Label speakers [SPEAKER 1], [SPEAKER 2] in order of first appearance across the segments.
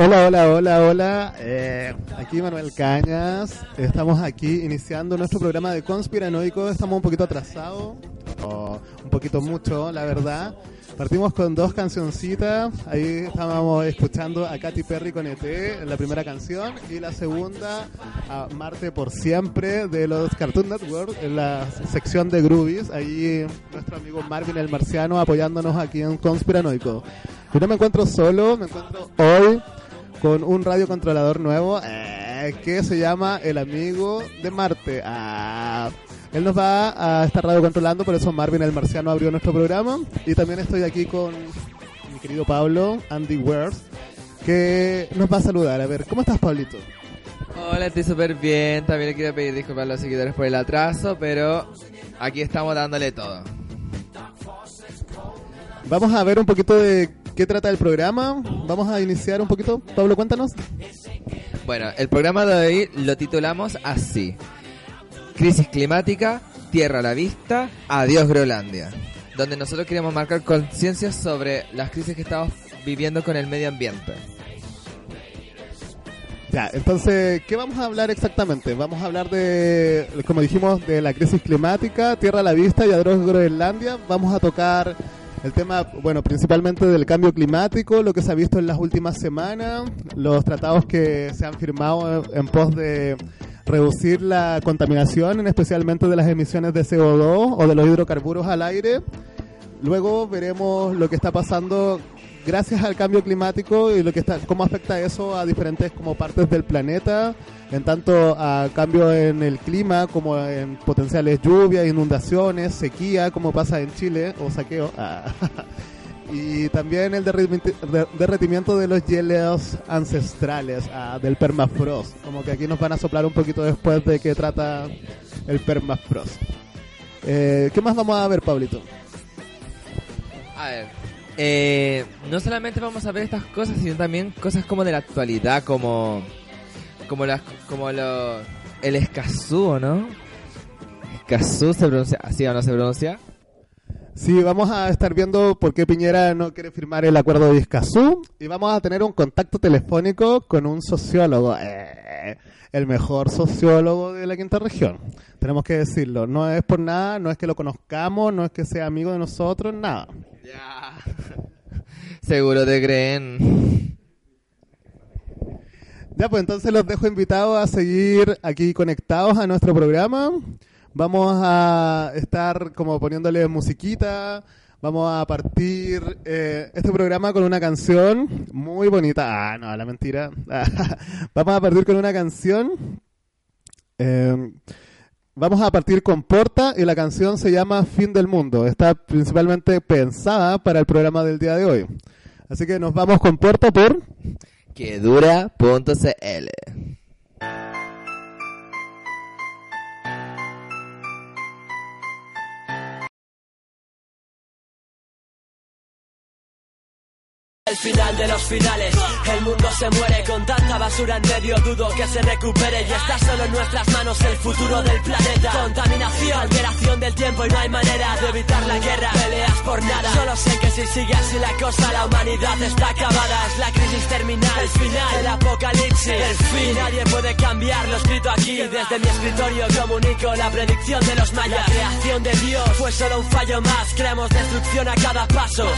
[SPEAKER 1] Hola, hola, hola, hola. Eh, aquí Manuel Cañas. Estamos aquí iniciando nuestro programa de Conspiranoico. Estamos un poquito atrasados, o un poquito mucho, la verdad. Partimos con dos cancioncitas. Ahí estábamos escuchando a Katy Perry con ET, la primera canción, y la segunda a Marte por siempre de los Cartoon Network, en la sección de Groovies. Ahí nuestro amigo Marvin el Marciano apoyándonos aquí en Conspiranoico. Yo no me encuentro solo, me encuentro hoy con un radiocontrolador nuevo eh, que se llama El Amigo de Marte. Ah, él nos va a estar radiocontrolando, por eso Marvin el Marciano abrió nuestro programa. Y también estoy aquí con mi querido Pablo, Andy Worth, que nos va a saludar. A ver, ¿cómo estás, Pablito?
[SPEAKER 2] Hola, estoy súper bien. También le quiero pedir disculpas a los seguidores por el atraso, pero aquí estamos dándole todo.
[SPEAKER 1] Vamos a ver un poquito de qué trata el programa. Vamos a iniciar un poquito. Pablo, cuéntanos.
[SPEAKER 2] Bueno, el programa de hoy lo titulamos así. Crisis climática, tierra a la vista, adiós Groenlandia. Donde nosotros queremos marcar conciencia sobre las crisis que estamos viviendo con el medio ambiente.
[SPEAKER 1] Ya, entonces, ¿qué vamos a hablar exactamente? Vamos a hablar de, como dijimos, de la crisis climática, tierra a la vista y adiós Groenlandia. Vamos a tocar el tema, bueno, principalmente del cambio climático, lo que se ha visto en las últimas semanas, los tratados que se han firmado en pos de reducir la contaminación, especialmente de las emisiones de CO2 o de los hidrocarburos al aire. Luego veremos lo que está pasando gracias al cambio climático y lo que está, cómo afecta eso a diferentes como partes del planeta, en tanto a cambio en el clima como en potenciales lluvias, inundaciones, sequía, como pasa en Chile, o saqueo. Ah. y también el derretimiento de los hielos ancestrales ah, del permafrost. Como que aquí nos van a soplar un poquito después de qué trata el permafrost. Eh, ¿Qué más vamos a ver, Pablito?
[SPEAKER 2] A ver, eh, no solamente vamos a ver estas cosas, sino también cosas como de la actualidad, como como las como lo el escazú, ¿no? Escazú se pronuncia así o no se pronuncia.
[SPEAKER 1] Sí, vamos a estar viendo por qué Piñera no quiere firmar el acuerdo de Escazú y vamos a tener un contacto telefónico con un sociólogo, eh, el mejor sociólogo de la quinta región. Tenemos que decirlo, no es por nada, no es que lo conozcamos, no es que sea amigo de nosotros, nada.
[SPEAKER 2] Ya. Seguro te creen.
[SPEAKER 1] Ya, pues entonces los dejo invitados a seguir aquí conectados a nuestro programa. Vamos a estar como poniéndole musiquita. Vamos a partir eh, este programa con una canción muy bonita. Ah, no, la mentira. Vamos a partir con una canción. Eh, Vamos a partir con Porta y la canción se llama Fin del Mundo. Está principalmente pensada para el programa del día de hoy. Así que nos vamos con Porta por...
[SPEAKER 2] Que dura.cl
[SPEAKER 3] El final de los finales, el mundo se muere con tanta basura en medio, dudo que se recupere y está solo en nuestras manos el futuro del planeta. Contaminación, alteración del tiempo y no hay manera de evitar la guerra, peleas por nada. Solo sé que si sigue así la cosa, la humanidad está acabada. Es la crisis terminal, el final, el apocalipsis, el fin. Nadie puede cambiar lo escrito aquí. Desde mi escritorio comunico la predicción de los mayas. La creación de Dios fue solo un fallo más. Creamos destrucción a cada paso.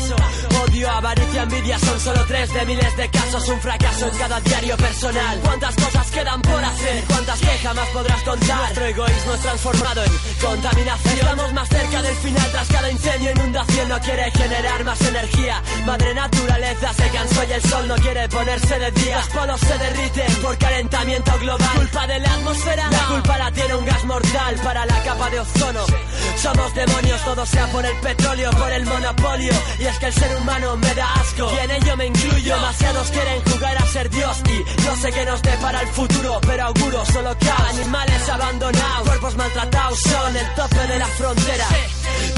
[SPEAKER 3] Odio, avaricia, envidia son solo tres de miles de casos. Un fracaso en cada diario personal. ¿Cuántas cosas quedan por hacer? ¿Cuántas que jamás podrás contar? Nuestro egoísmo es transformado en contaminación. Estamos más cerca del final tras cada incendio. Inundación no quiere generar más energía. Madre naturaleza se cansó y el sol no quiere ponerse de día. Los polos se derriten por calentamiento global. Culpa de la atmósfera. La culpa la tiene un gas mortal para la capa de ozono. Somos demonios, todo sea por el petróleo, por el monopolio. Y es que el ser humano me da a ser Dios. Y no sé qué nos depara el futuro, pero auguro solo caos. Animales abandonados, cuerpos maltratados son el tope de la frontera.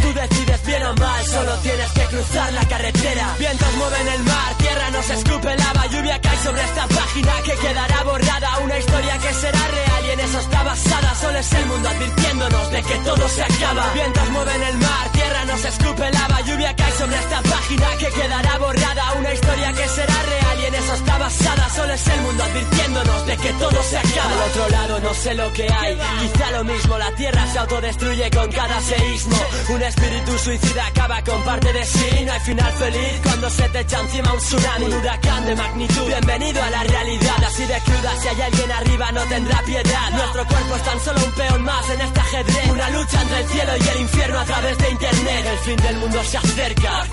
[SPEAKER 3] Tú decides bien o mal, solo tienes que cruzar la carretera. Vientos mueven el mar, tierra nos escupe lava, lluvia cae sobre esta página que quedará borrada. Una historia que será real y en eso está basada. Solo es el mundo advirtiéndonos de que todo se acaba. Vientos mueven el mar, tierra nos escupe lava, lluvia cae sobre esta página que quedará borrada. Una historia que será real y en eso está basada. Es el mundo advirtiéndonos de que todo se acaba. Al otro lado no sé lo que hay, quizá lo mismo. La tierra se autodestruye con cada seísmo. Un espíritu suicida acaba con parte de sí. No hay final feliz cuando se te echa encima un tsunami. Un huracán de magnitud. Bienvenido a la realidad, así de cruda. Si hay alguien arriba, no tendrá piedad. Nuestro cuerpo es tan solo un peón más en este ajedrez. Una lucha entre el cielo y el infierno a través de internet. El fin del mundo se acerca.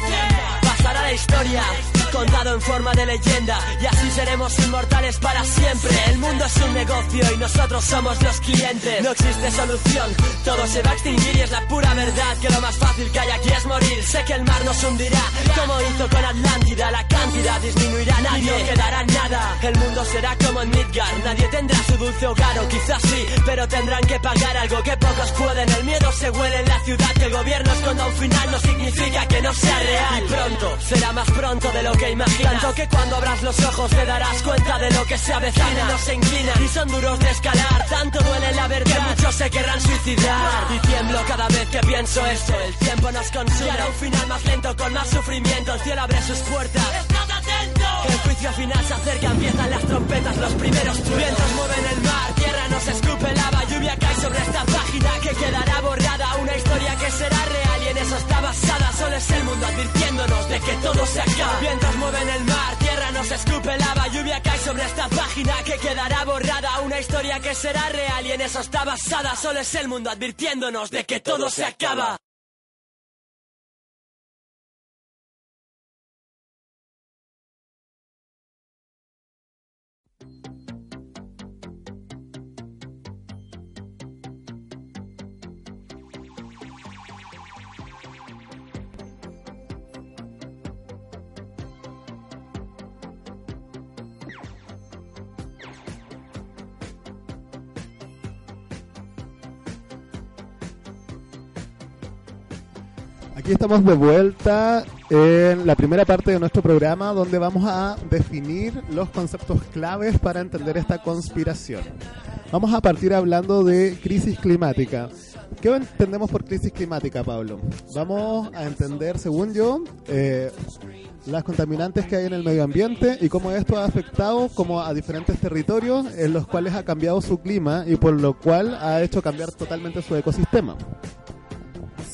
[SPEAKER 3] Pasará la historia contado en forma de leyenda y así seremos inmortales para siempre. El mundo es un negocio y nosotros somos los clientes. No existe solución, todo se va a extinguir y es la pura verdad que lo más fácil que hay aquí es morir. Sé que el mar nos hundirá, como hizo con Atlántida. La cantidad disminuirá, nadie no quedará nada. El mundo será como en Midgard, nadie tendrá su dulce hogar o quizás sí, pero tendrán que pagar algo que pocos pueden. El miedo se huele en la ciudad, que el gobierno esconda un final no significa que no sea real. Y pronto, será más pronto de lo que imaginas. Tanto que cuando abras los ojos te darás cuenta de lo que se avecina. No se inclinan y son duros de escalar. Tanto duele la verdad que muchos se querrán suicidar. Y tiemblo cada vez que pienso esto. El tiempo nos consume. Y hará un final más lento con más sufrimiento. El cielo abre sus puertas. ¡Estad atento! El juicio final se acerca, empiezan las trompetas, los primeros. Vientos mueven el mar, tierra nos escupe lava, lluvia cae sobre esta página que quedará borrada. Una historia que será real en eso está basada. Solo es el mundo advirtiéndonos de que todo se acaba. Vientos mueven el mar, tierra nos escupe lava, lluvia cae sobre esta página que quedará borrada. Una historia que será real y en eso está basada. Solo es el mundo advirtiéndonos de que todo se acaba.
[SPEAKER 1] Aquí estamos de vuelta en la primera parte de nuestro programa donde vamos a definir los conceptos claves para entender esta conspiración. Vamos a partir hablando de crisis climática. ¿Qué entendemos por crisis climática, Pablo? Vamos a entender, según yo, eh, las contaminantes que hay en el medio ambiente y cómo esto ha afectado como a diferentes territorios en los cuales ha cambiado su clima y por lo cual ha hecho cambiar totalmente su ecosistema.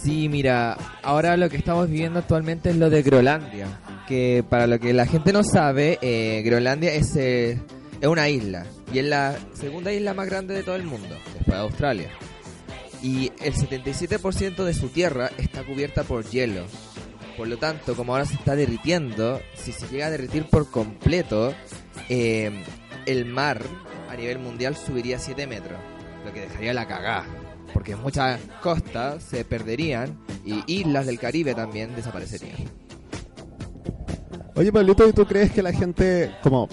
[SPEAKER 2] Sí, mira, ahora lo que estamos viviendo actualmente es lo de Groenlandia. Que para lo que la gente no sabe, eh, Groenlandia es, eh, es una isla. Y es la segunda isla más grande de todo el mundo, después de Australia. Y el 77% de su tierra está cubierta por hielo. Por lo tanto, como ahora se está derritiendo, si se llega a derretir por completo, eh, el mar a nivel mundial subiría 7 metros. Lo que dejaría la cagada porque muchas costas se perderían y islas del Caribe también desaparecerían.
[SPEAKER 1] Oye, Pablito, ¿y tú crees que la gente como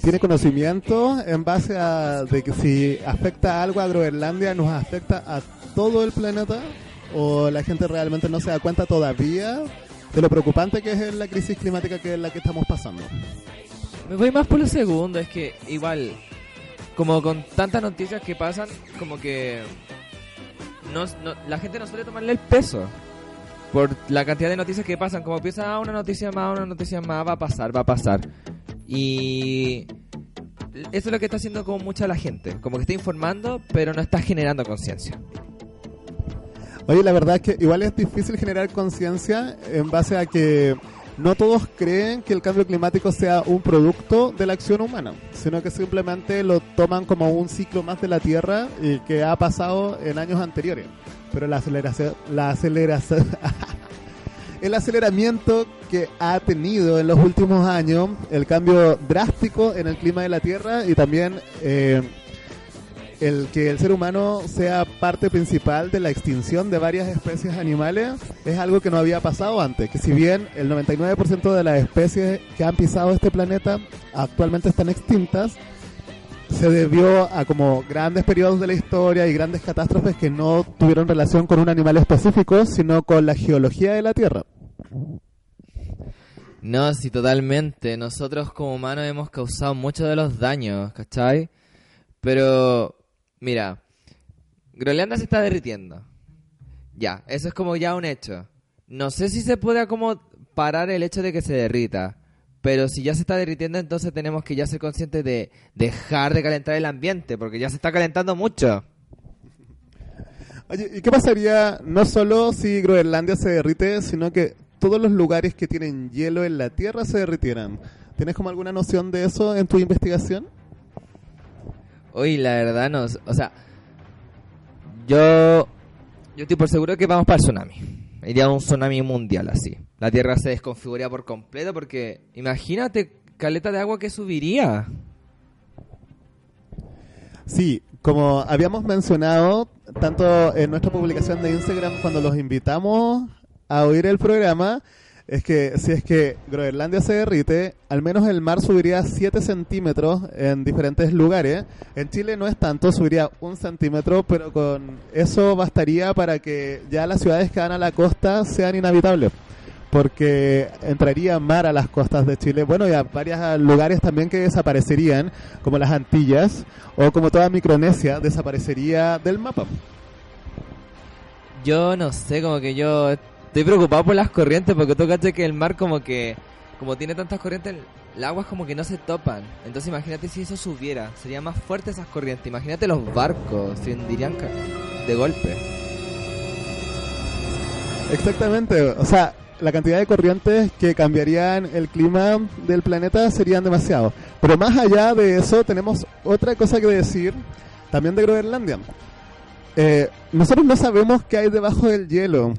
[SPEAKER 1] tiene conocimiento en base a de que si afecta algo a Groenlandia nos afecta a todo el planeta? ¿O la gente realmente no se da cuenta todavía de lo preocupante que es la crisis climática que es la que estamos pasando?
[SPEAKER 2] Me voy más por lo segundo, es que igual, como con tantas noticias que pasan, como que no, no- la gente no suele tomarle el peso por la cantidad de noticias que pasan. Como piensa, ah, una noticia más, una noticia más, va a pasar, va a pasar. Y eso es lo que está haciendo como mucha la gente. Como que está informando, pero no está generando conciencia.
[SPEAKER 1] Oye, la verdad es que igual es difícil generar conciencia en base a que no todos creen que el cambio climático sea un producto de la acción humana, sino que simplemente lo toman como un ciclo más de la Tierra y que ha pasado en años anteriores. Pero la aceleración, la aceleración, el aceleramiento que ha tenido en los últimos años, el cambio drástico en el clima de la Tierra y también eh, el que el ser humano sea parte principal de la extinción de varias especies animales es algo que no había pasado antes. Que si bien el 99% de las especies que han pisado este planeta actualmente están extintas, se debió a como grandes periodos de la historia y grandes catástrofes que no tuvieron relación con un animal específico, sino con la geología de la Tierra.
[SPEAKER 2] No, sí, totalmente. Nosotros como humanos hemos causado muchos de los daños, ¿cachai? Pero, mira, Groenlandia se está derritiendo. Ya, eso es como ya un hecho. No sé si se puede como parar el hecho de que se derrita. Pero si ya se está derritiendo, entonces tenemos que ya ser conscientes de dejar de calentar el ambiente, porque ya se está calentando mucho.
[SPEAKER 1] Oye, ¿y qué pasaría no solo si Groenlandia se derrite, sino que todos los lugares que tienen hielo en la Tierra se derritieran? ¿Tienes como alguna noción de eso en tu investigación?
[SPEAKER 2] Hoy la verdad no, o sea, yo yo estoy por seguro que vamos para el tsunami. Iría un tsunami mundial así. La Tierra se desconfiguraría por completo porque imagínate caleta de agua que subiría.
[SPEAKER 1] Sí, como habíamos mencionado, tanto en nuestra publicación de Instagram cuando los invitamos a oír el programa, es que si es que Groenlandia se derrite, al menos el mar subiría 7 centímetros en diferentes lugares. En Chile no es tanto, subiría un centímetro, pero con eso bastaría para que ya las ciudades que dan a la costa sean inhabitables. Porque entraría mar a las costas de Chile. Bueno, y a varios lugares también que desaparecerían, como las Antillas o como toda Micronesia, desaparecería del mapa.
[SPEAKER 2] Yo no sé, como que yo estoy preocupado por las corrientes porque tú cachas que el mar como que como tiene tantas corrientes el agua es como que no se topan entonces imagínate si eso subiera sería más fuerte esas corrientes imagínate los barcos se hundirían de golpe
[SPEAKER 1] Exactamente, o sea, la cantidad de corrientes que cambiarían el clima del planeta serían demasiado. Pero más allá de eso, tenemos otra cosa que decir también de Groenlandia. Eh, nosotros no sabemos qué hay debajo del hielo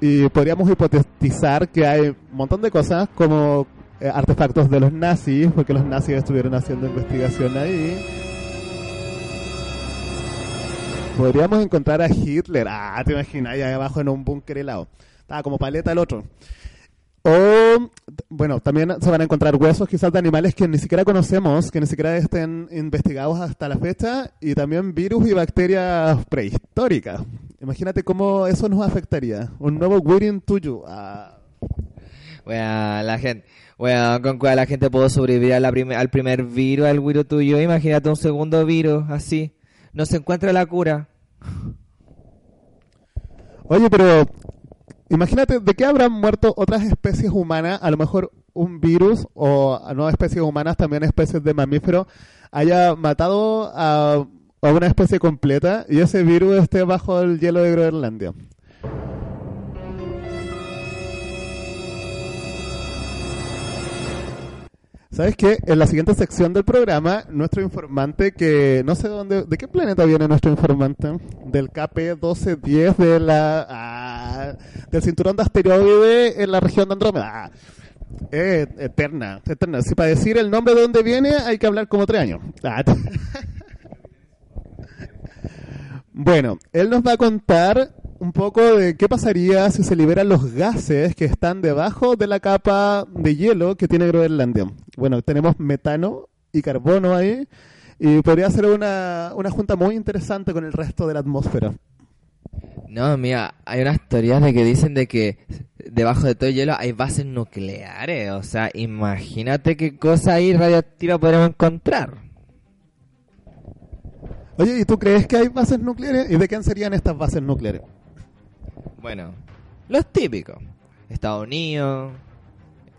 [SPEAKER 1] y podríamos hipotetizar que hay un montón de cosas como eh, artefactos de los nazis, porque los nazis estuvieron haciendo investigación ahí. Podríamos encontrar a Hitler, ah, te imaginas, ahí abajo en un búnker helado. Estaba como paleta el otro. O, bueno, también se van a encontrar huesos quizás de animales que ni siquiera conocemos, que ni siquiera estén investigados hasta la fecha, y también virus y bacterias prehistóricas. Imagínate cómo eso nos afectaría. Un nuevo Wirin tuyo. Ah,
[SPEAKER 2] Bueno, la gente, bueno, con cuál la gente pudo sobrevivir a la prime- al primer virus, al virus tuyo. Imagínate un segundo virus así. No se encuentra la cura.
[SPEAKER 1] Oye, pero imagínate, ¿de qué habrán muerto otras especies humanas? A lo mejor un virus o no especies humanas, también especies de mamíferos, haya matado a, a una especie completa y ese virus esté bajo el hielo de Groenlandia. ¿Sabes qué? En la siguiente sección del programa, nuestro informante, que no sé dónde, ¿de qué planeta viene nuestro informante? Del KP1210 de la, ah, del cinturón de asteroide en la región de Andrómeda. Ah, eterna, eterna. Si para decir el nombre de dónde viene hay que hablar como tres años. Ah. Bueno, él nos va a contar un poco de qué pasaría si se liberan los gases que están debajo de la capa de hielo que tiene Groenlandia. Bueno, tenemos metano y carbono ahí y podría ser una, una junta muy interesante con el resto de la atmósfera.
[SPEAKER 2] No, mira, hay unas teorías de que dicen de que debajo de todo el hielo hay bases nucleares. O sea, imagínate qué cosa ahí radioactiva podremos encontrar.
[SPEAKER 1] Oye, ¿y tú crees que hay bases nucleares? ¿Y de quién serían estas bases nucleares?
[SPEAKER 2] Bueno, los típicos. Estados Unidos,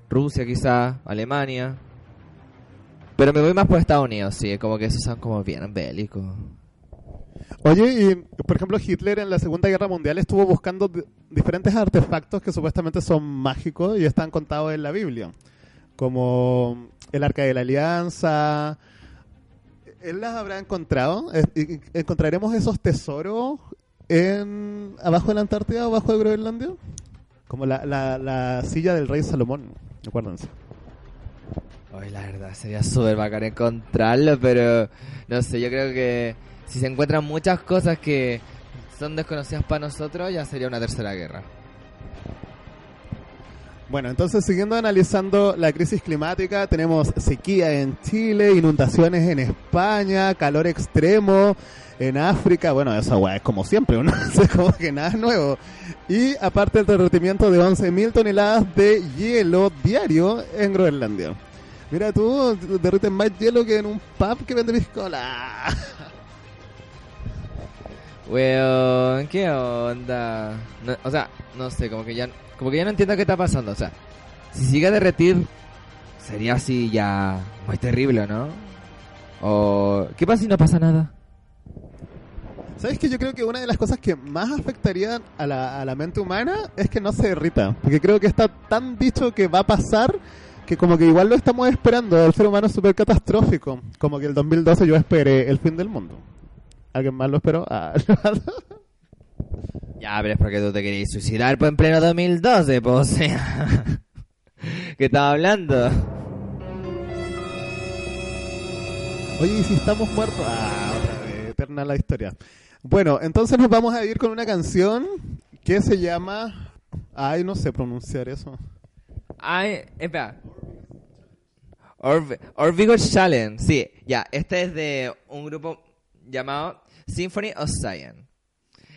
[SPEAKER 2] Rusia quizás, Alemania. Pero me voy más por Estados Unidos, sí, como que esos son como bien bélicos.
[SPEAKER 1] Oye, y por ejemplo, Hitler en la Segunda Guerra Mundial estuvo buscando di- diferentes artefactos que supuestamente son mágicos y están contados en la Biblia, como el Arca de la Alianza. ¿Él las habrá encontrado? ¿Encontraremos esos tesoros en abajo de la Antártida, abajo de Groenlandia? Como la, la, la silla del rey Salomón, acuérdense.
[SPEAKER 2] Ay, la verdad, sería súper bacán encontrarlo, pero no sé, yo creo que si se encuentran muchas cosas que son desconocidas para nosotros, ya sería una tercera guerra.
[SPEAKER 1] Bueno, entonces siguiendo analizando la crisis climática, tenemos sequía en Chile, inundaciones en España, calor extremo en África, bueno, esa weá es como siempre, ¿no? es como que nada nuevo. Y aparte el derretimiento de 11.000 toneladas de hielo diario en Groenlandia. Mira tú, derriten más hielo que en un pub que vende piscola.
[SPEAKER 2] Weón, ¿qué onda? O sea, no sé, como que ya como que ya no entiendo qué está pasando. O sea, si sigue a derretir, sería así ya muy terrible, ¿no? O, ¿qué pasa si no pasa nada?
[SPEAKER 1] ¿Sabes que yo creo que una de las cosas que más afectarían a la, a la mente humana es que no se derrita? Porque creo que está tan dicho que va a pasar que como que igual lo estamos esperando. El ser humano es súper catastrófico. Como que el 2012 yo esperé el fin del mundo. ¿Alguien más lo esperó? Ah,
[SPEAKER 2] Ya, pero es porque tú te querías suicidar pues, en pleno 2012, pues, o sea. ¿Qué estaba hablando?
[SPEAKER 1] Oye, ¿y si estamos muertos? Ah, otra vez, eterna la historia. Bueno, entonces nos vamos a ir con una canción que se llama... Ay, no sé pronunciar eso.
[SPEAKER 2] Ay, espera. Orv Orvigo Challenge, sí, ya, este es de un grupo llamado Symphony of Science.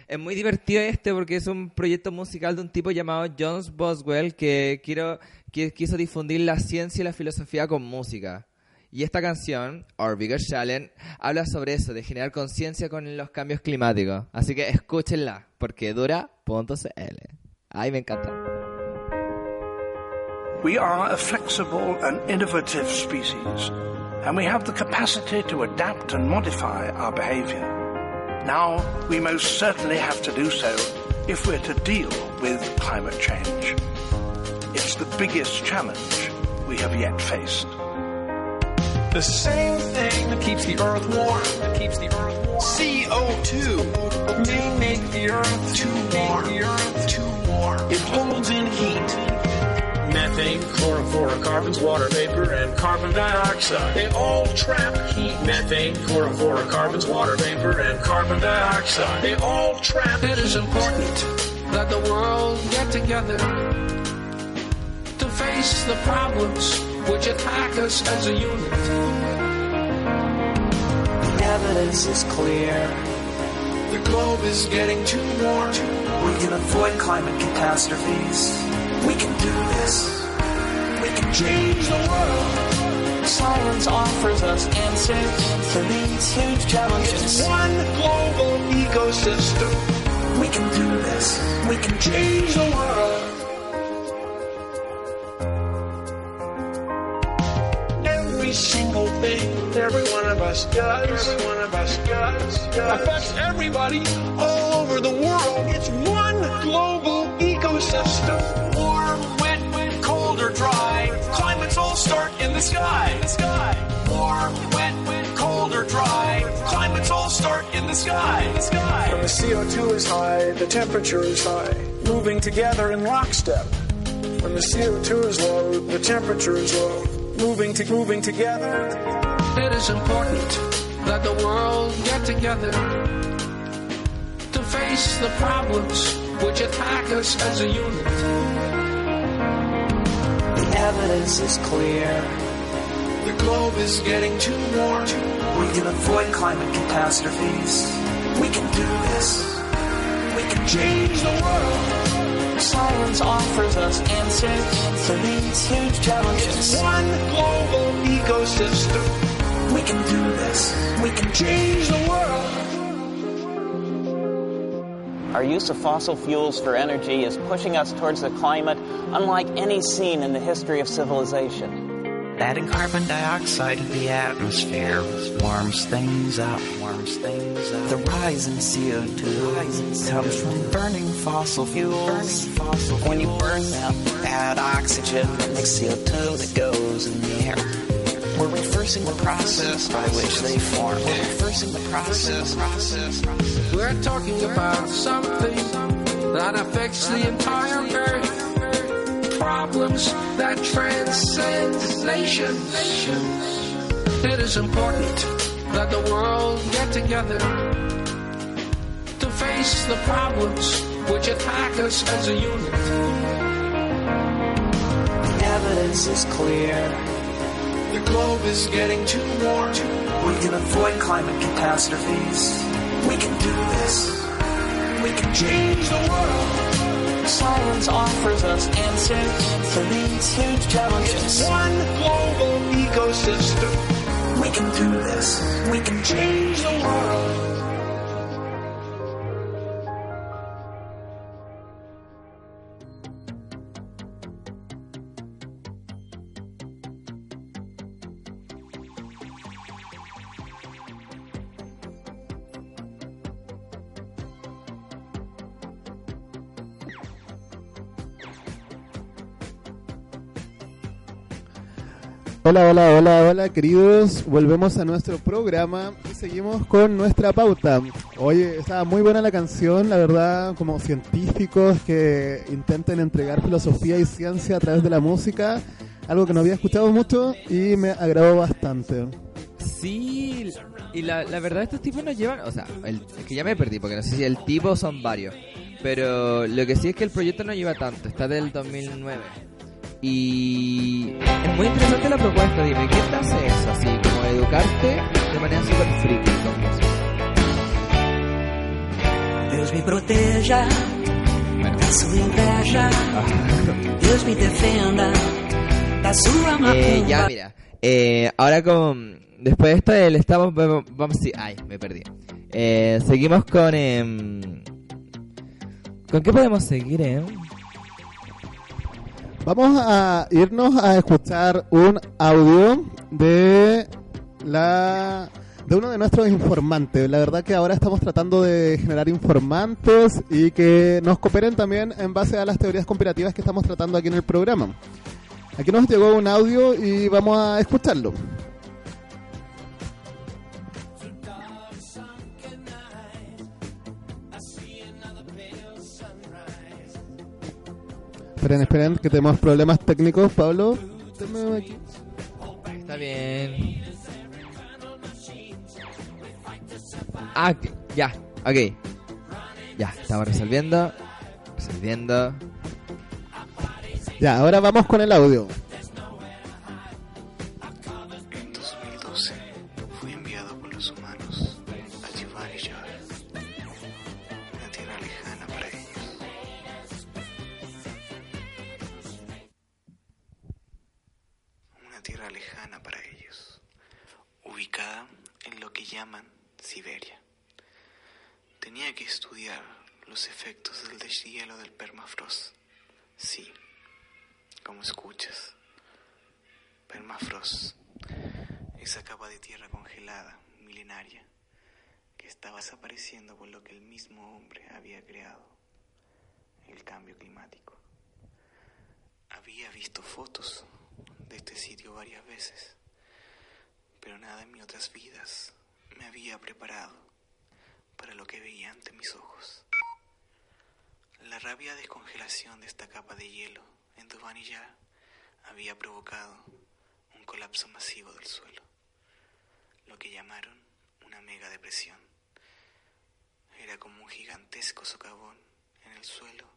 [SPEAKER 2] Es muy divertido este porque es un proyecto musical de un tipo llamado Jones Boswell que, quiero, que quiso difundir la ciencia y la filosofía con música. Y esta canción, Our Bigger Challenge, habla sobre eso, de generar conciencia con los cambios climáticos. Así que escúchenla, porque dura.cl. Ay, me encanta.
[SPEAKER 4] We are a flexible and innovative species, and we have the capacity to adapt and modify our behavior. Now, we most certainly have to do so if we're to deal with climate change. It's the biggest challenge we have yet faced.
[SPEAKER 5] The same thing that keeps the earth warm, that keeps the earth warm. CO2 may make the earth too warm. The earth too warm. It holds in heat. Methane, chlorofluorocarbons, water vapor, and carbon dioxide. They all trap heat. Methane, chlorofluorocarbons, water vapor, and carbon dioxide. They all trap. It is important that the world get together to face the problems which attack us as a unit.
[SPEAKER 6] The evidence is clear.
[SPEAKER 5] The globe is getting too warm.
[SPEAKER 6] We can avoid climate catastrophes. We can do this. We can change the world. Science offers us answers to these huge challenges.
[SPEAKER 5] It's one global ecosystem.
[SPEAKER 6] We can do this. We can change the world.
[SPEAKER 5] Every single thing every one of us does, every one of us does, affects everybody all over the world. It's one global ecosystem. Start in the sky. The sky. Warm, wet, cold or dry. Climates all start in the sky. The sky.
[SPEAKER 4] When the CO2 is high, the temperature is high, moving together in lockstep. When the CO2 is low, the temperature is low, moving to moving together.
[SPEAKER 5] It is important that the world get together to face the problems which attack us as a unit.
[SPEAKER 6] The evidence is clear.
[SPEAKER 5] The globe is getting too warm.
[SPEAKER 6] We can avoid climate catastrophes. We can do this. We can change the world. Science offers us answers to these huge challenges.
[SPEAKER 5] It's one global ecosystem.
[SPEAKER 6] We can do this. We can change the world.
[SPEAKER 7] Our use of fossil fuels for energy is pushing us towards a climate unlike any seen in the history of civilization.
[SPEAKER 8] Adding carbon dioxide to the atmosphere warms things up, warms things up. The rise in CO2 comes from burning fossil fuels. When you burn them, add oxygen, makes CO2 that goes in the air. We're reversing the process by which they form. We're reversing the process. process, process.
[SPEAKER 9] We're talking about something that affects the entire earth. Problems that transcend nations. It is important that the world get together to face the problems which attack us as a unit.
[SPEAKER 8] The evidence is clear.
[SPEAKER 9] The globe is getting too warm.
[SPEAKER 8] We can avoid climate catastrophes. We can do this. We can change the world. Science offers us answers for these huge challenges.
[SPEAKER 9] One global ecosystem.
[SPEAKER 8] We can do this. We can change the world.
[SPEAKER 1] Hola, hola, hola, hola, queridos. Volvemos a nuestro programa y seguimos con nuestra pauta. Oye, estaba muy buena la canción, la verdad, como científicos que intenten entregar filosofía y ciencia a través de la música, algo que no había escuchado mucho y me agradó bastante.
[SPEAKER 2] Sí, y la, la verdad estos tipos nos llevan, o sea, el, es que ya me perdí porque no sé si el tipo son varios, pero lo que sí es que el proyecto no lleva tanto, está del 2009. Y es muy interesante la propuesta, dime, ¿qué te hace eso? Así como educarte de manera súper friki.
[SPEAKER 10] Deus me proteja da sua inveja. Deus me defenda da sua macumba.
[SPEAKER 2] Eh, ya, mira. Eh, ahora con... Después de esto, el estamos... Vamos a... Ay, me perdí. Eh, seguimos con... em, ¿Con qué podemos seguir, eh?
[SPEAKER 1] Vamos a irnos a escuchar un audio de la de uno de nuestros informantes. La verdad que ahora estamos tratando de generar informantes y que nos cooperen también en base a las teorías conspirativas que estamos tratando aquí en el programa. Aquí nos llegó un audio y vamos a escucharlo. Esperen, esperen, que tenemos problemas técnicos, Pablo. Aquí.
[SPEAKER 2] Está bien. Ah, ya, ok. Ya, estamos resolviendo. Resolviendo.
[SPEAKER 1] Ya, ahora vamos con el audio.
[SPEAKER 11] Llaman Siberia. Tenía que estudiar los efectos del deshielo del permafrost. Sí, como escuchas. Permafrost. Esa capa de tierra congelada, milenaria, que estaba desapareciendo por lo que el mismo hombre había creado, el cambio climático. Había visto fotos de este sitio varias veces, pero nada en mis otras vidas me había preparado para lo que veía ante mis ojos. La rápida descongelación de esta capa de hielo en Duvanilla había provocado un colapso masivo del suelo, lo que llamaron una mega depresión. Era como un gigantesco socavón en el suelo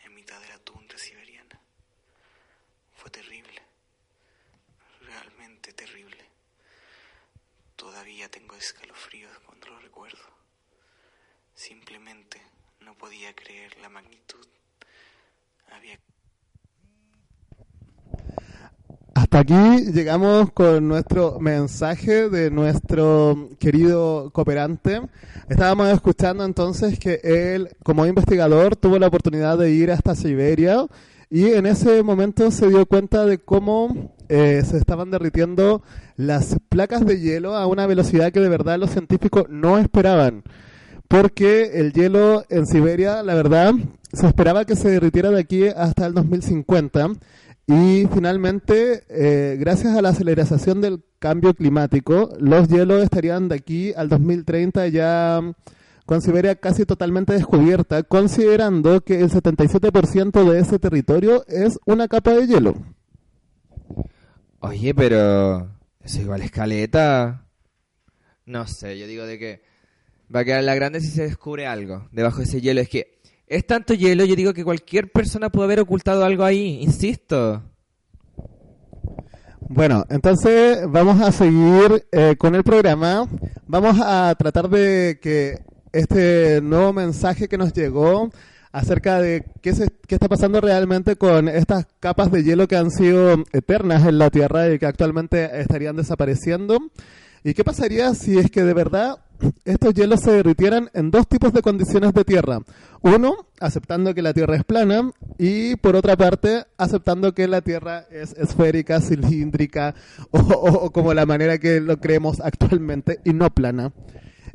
[SPEAKER 11] en mitad de la tundra siberiana. Fue terrible, realmente terrible. Todavía tengo escalofríos cuando lo recuerdo. Simplemente no podía creer la magnitud. Había
[SPEAKER 1] Hasta aquí llegamos con nuestro mensaje de nuestro querido cooperante. Estábamos escuchando entonces que él, como investigador, tuvo la oportunidad de ir hasta Siberia y en ese momento se dio cuenta de cómo eh, se estaban derritiendo las placas de hielo a una velocidad que de verdad los científicos no esperaban. Porque el hielo en Siberia, la verdad, se esperaba que se derritiera de aquí hasta el 2050 y finalmente, eh, gracias a la aceleración del cambio climático, los hielos estarían de aquí al 2030 ya con Siberia casi totalmente descubierta, considerando que el 77% de ese territorio es una capa de hielo.
[SPEAKER 2] Oye, pero eso igual escaleta. No sé, yo digo de que va a quedar la grande si se descubre algo debajo de ese hielo. Es que es tanto hielo, yo digo que cualquier persona puede haber ocultado algo ahí, insisto.
[SPEAKER 1] Bueno, entonces vamos a seguir eh, con el programa. Vamos a tratar de que este nuevo mensaje que nos llegó acerca de qué, se, qué está pasando realmente con estas capas de hielo que han sido eternas en la Tierra y que actualmente estarían desapareciendo. ¿Y qué pasaría si es que de verdad estos hielos se derritieran en dos tipos de condiciones de Tierra? Uno, aceptando que la Tierra es plana y por otra parte, aceptando que la Tierra es esférica, cilíndrica o, o como la manera que lo creemos actualmente y no plana.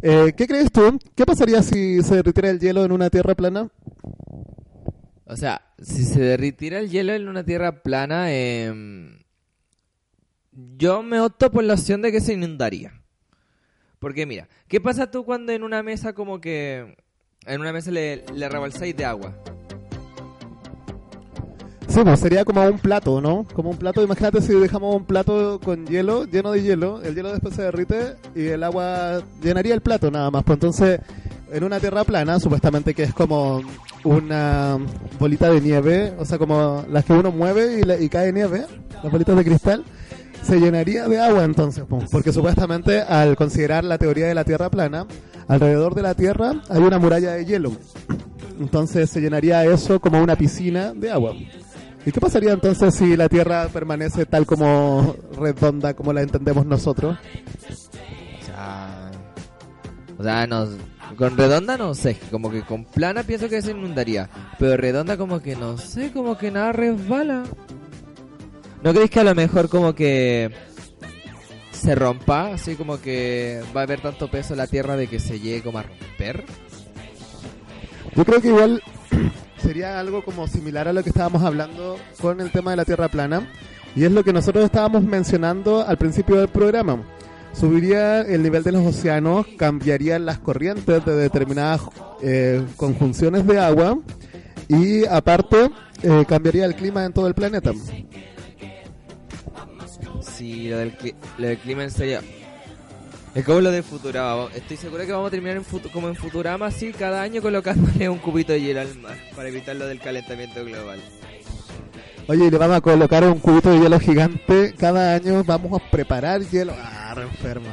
[SPEAKER 1] Eh, ¿Qué crees tú? ¿Qué pasaría si se derritiera el hielo en una tierra plana?
[SPEAKER 2] O sea, si se derritiera el hielo en una tierra plana, eh, yo me opto por la opción de que se inundaría. Porque mira, ¿qué pasa tú cuando en una mesa como que... En una mesa le, le rebalsáis de agua?
[SPEAKER 1] Sí, pues sería como un plato, ¿no? Como un plato, imagínate si dejamos un plato con hielo, lleno de hielo, el hielo después se derrite y el agua llenaría el plato nada más. Pues entonces, en una tierra plana, supuestamente que es como una bolita de nieve, o sea, como las que uno mueve y, le- y cae nieve, las bolitas de cristal, se llenaría de agua entonces, pues, porque supuestamente al considerar la teoría de la tierra plana, alrededor de la tierra hay una muralla de hielo. Entonces se llenaría eso como una piscina de agua. ¿Y qué pasaría entonces si la Tierra permanece tal como redonda como la entendemos nosotros?
[SPEAKER 2] O sea, o sea, no, con redonda no sé, como que con plana pienso que se inundaría, pero redonda como que no sé, como que nada resbala. ¿No creéis que a lo mejor como que se rompa, así como que va a haber tanto peso en la tierra de que se llegue como a romper?
[SPEAKER 1] Yo creo que igual sería algo como similar a lo que estábamos hablando con el tema de la Tierra plana. Y es lo que nosotros estábamos mencionando al principio del programa. Subiría el nivel de los océanos, cambiarían las corrientes de determinadas eh, conjunciones de agua y aparte eh, cambiaría el clima en todo el planeta.
[SPEAKER 2] Sí, lo lo del clima serio. Es como lo de Futurama. Estoy seguro que vamos a terminar en como en Futurama, así, cada año colocándole un cubito de hielo al mar para evitar lo del calentamiento global.
[SPEAKER 1] Oye, le vamos a colocar un cubito de hielo gigante. Cada año vamos a preparar hielo. Ah, re enfermo.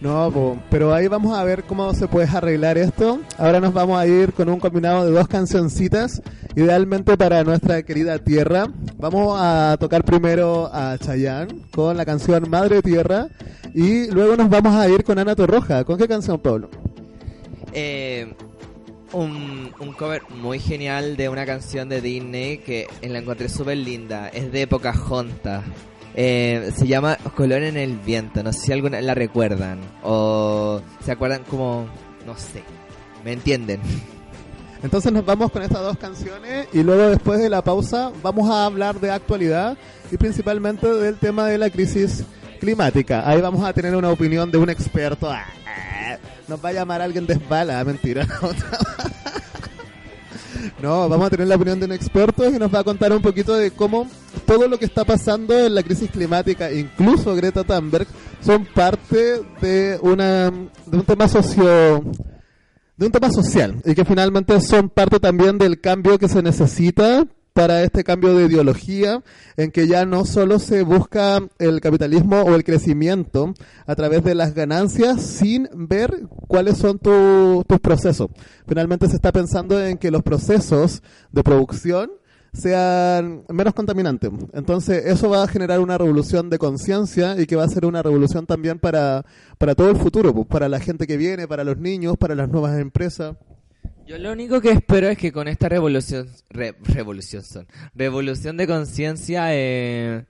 [SPEAKER 1] No, pero ahí vamos a ver cómo se puede arreglar esto. Ahora nos vamos a ir con un combinado de dos cancioncitas, idealmente para nuestra querida tierra. Vamos a tocar primero a Chayanne con la canción Madre Tierra y luego nos vamos a ir con Ana Torroja. ¿Con qué canción, Pablo?
[SPEAKER 2] Eh, un, cover muy genial de una canción de Disney que la encontré súper linda. Es de Pocahontas. Eh, se llama Color en el Viento. No sé si alguna la recuerdan. O se acuerdan como... No sé. ¿Me entienden?
[SPEAKER 1] Entonces nos vamos con estas dos canciones y luego después de la pausa vamos a hablar de actualidad y principalmente del tema de la crisis climática. Ahí vamos a tener una opinión de un experto. Ah, ah, Nos va a llamar alguien desbala, mentira. No, vamos a tener la opinión de un experto y nos va a contar un poquito de cómo todo lo que está pasando en la crisis climática, incluso Greta Thunberg, son parte de una de un tema socio de un tema social y que finalmente son parte también del cambio que se necesita para este cambio de ideología en que ya no solo se busca el capitalismo o el crecimiento a través de las ganancias sin ver cuáles son tu- tus procesos. Finalmente se está pensando en que los procesos de producción sean menos contaminantes. Entonces eso va a generar una revolución de conciencia y que va a ser una revolución también para, para todo el futuro, pues, para la gente que viene, para los niños, para las nuevas empresas.
[SPEAKER 2] Yo lo único que espero es que con esta revolución, revolución son, revolución de conciencia, eh,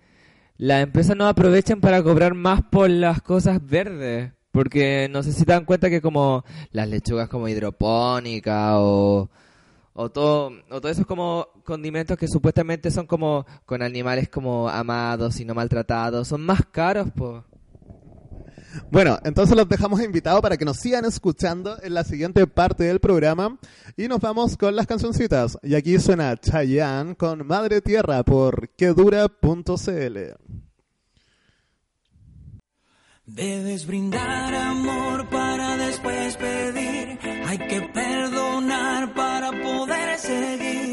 [SPEAKER 2] las empresas no aprovechen para cobrar más por las cosas verdes. Porque no sé si te dan cuenta que como las lechugas como hidropónica o, o todo, o todo esos como condimentos que supuestamente son como con animales como amados y no maltratados, son más caros, pues.
[SPEAKER 1] Bueno, entonces los dejamos invitados para que nos sigan escuchando en la siguiente parte del programa y nos vamos con las cancioncitas. Y aquí suena Chayanne con Madre Tierra por quedura.cl.
[SPEAKER 6] Debes brindar amor para después pedir, hay que perdonar para poder seguir.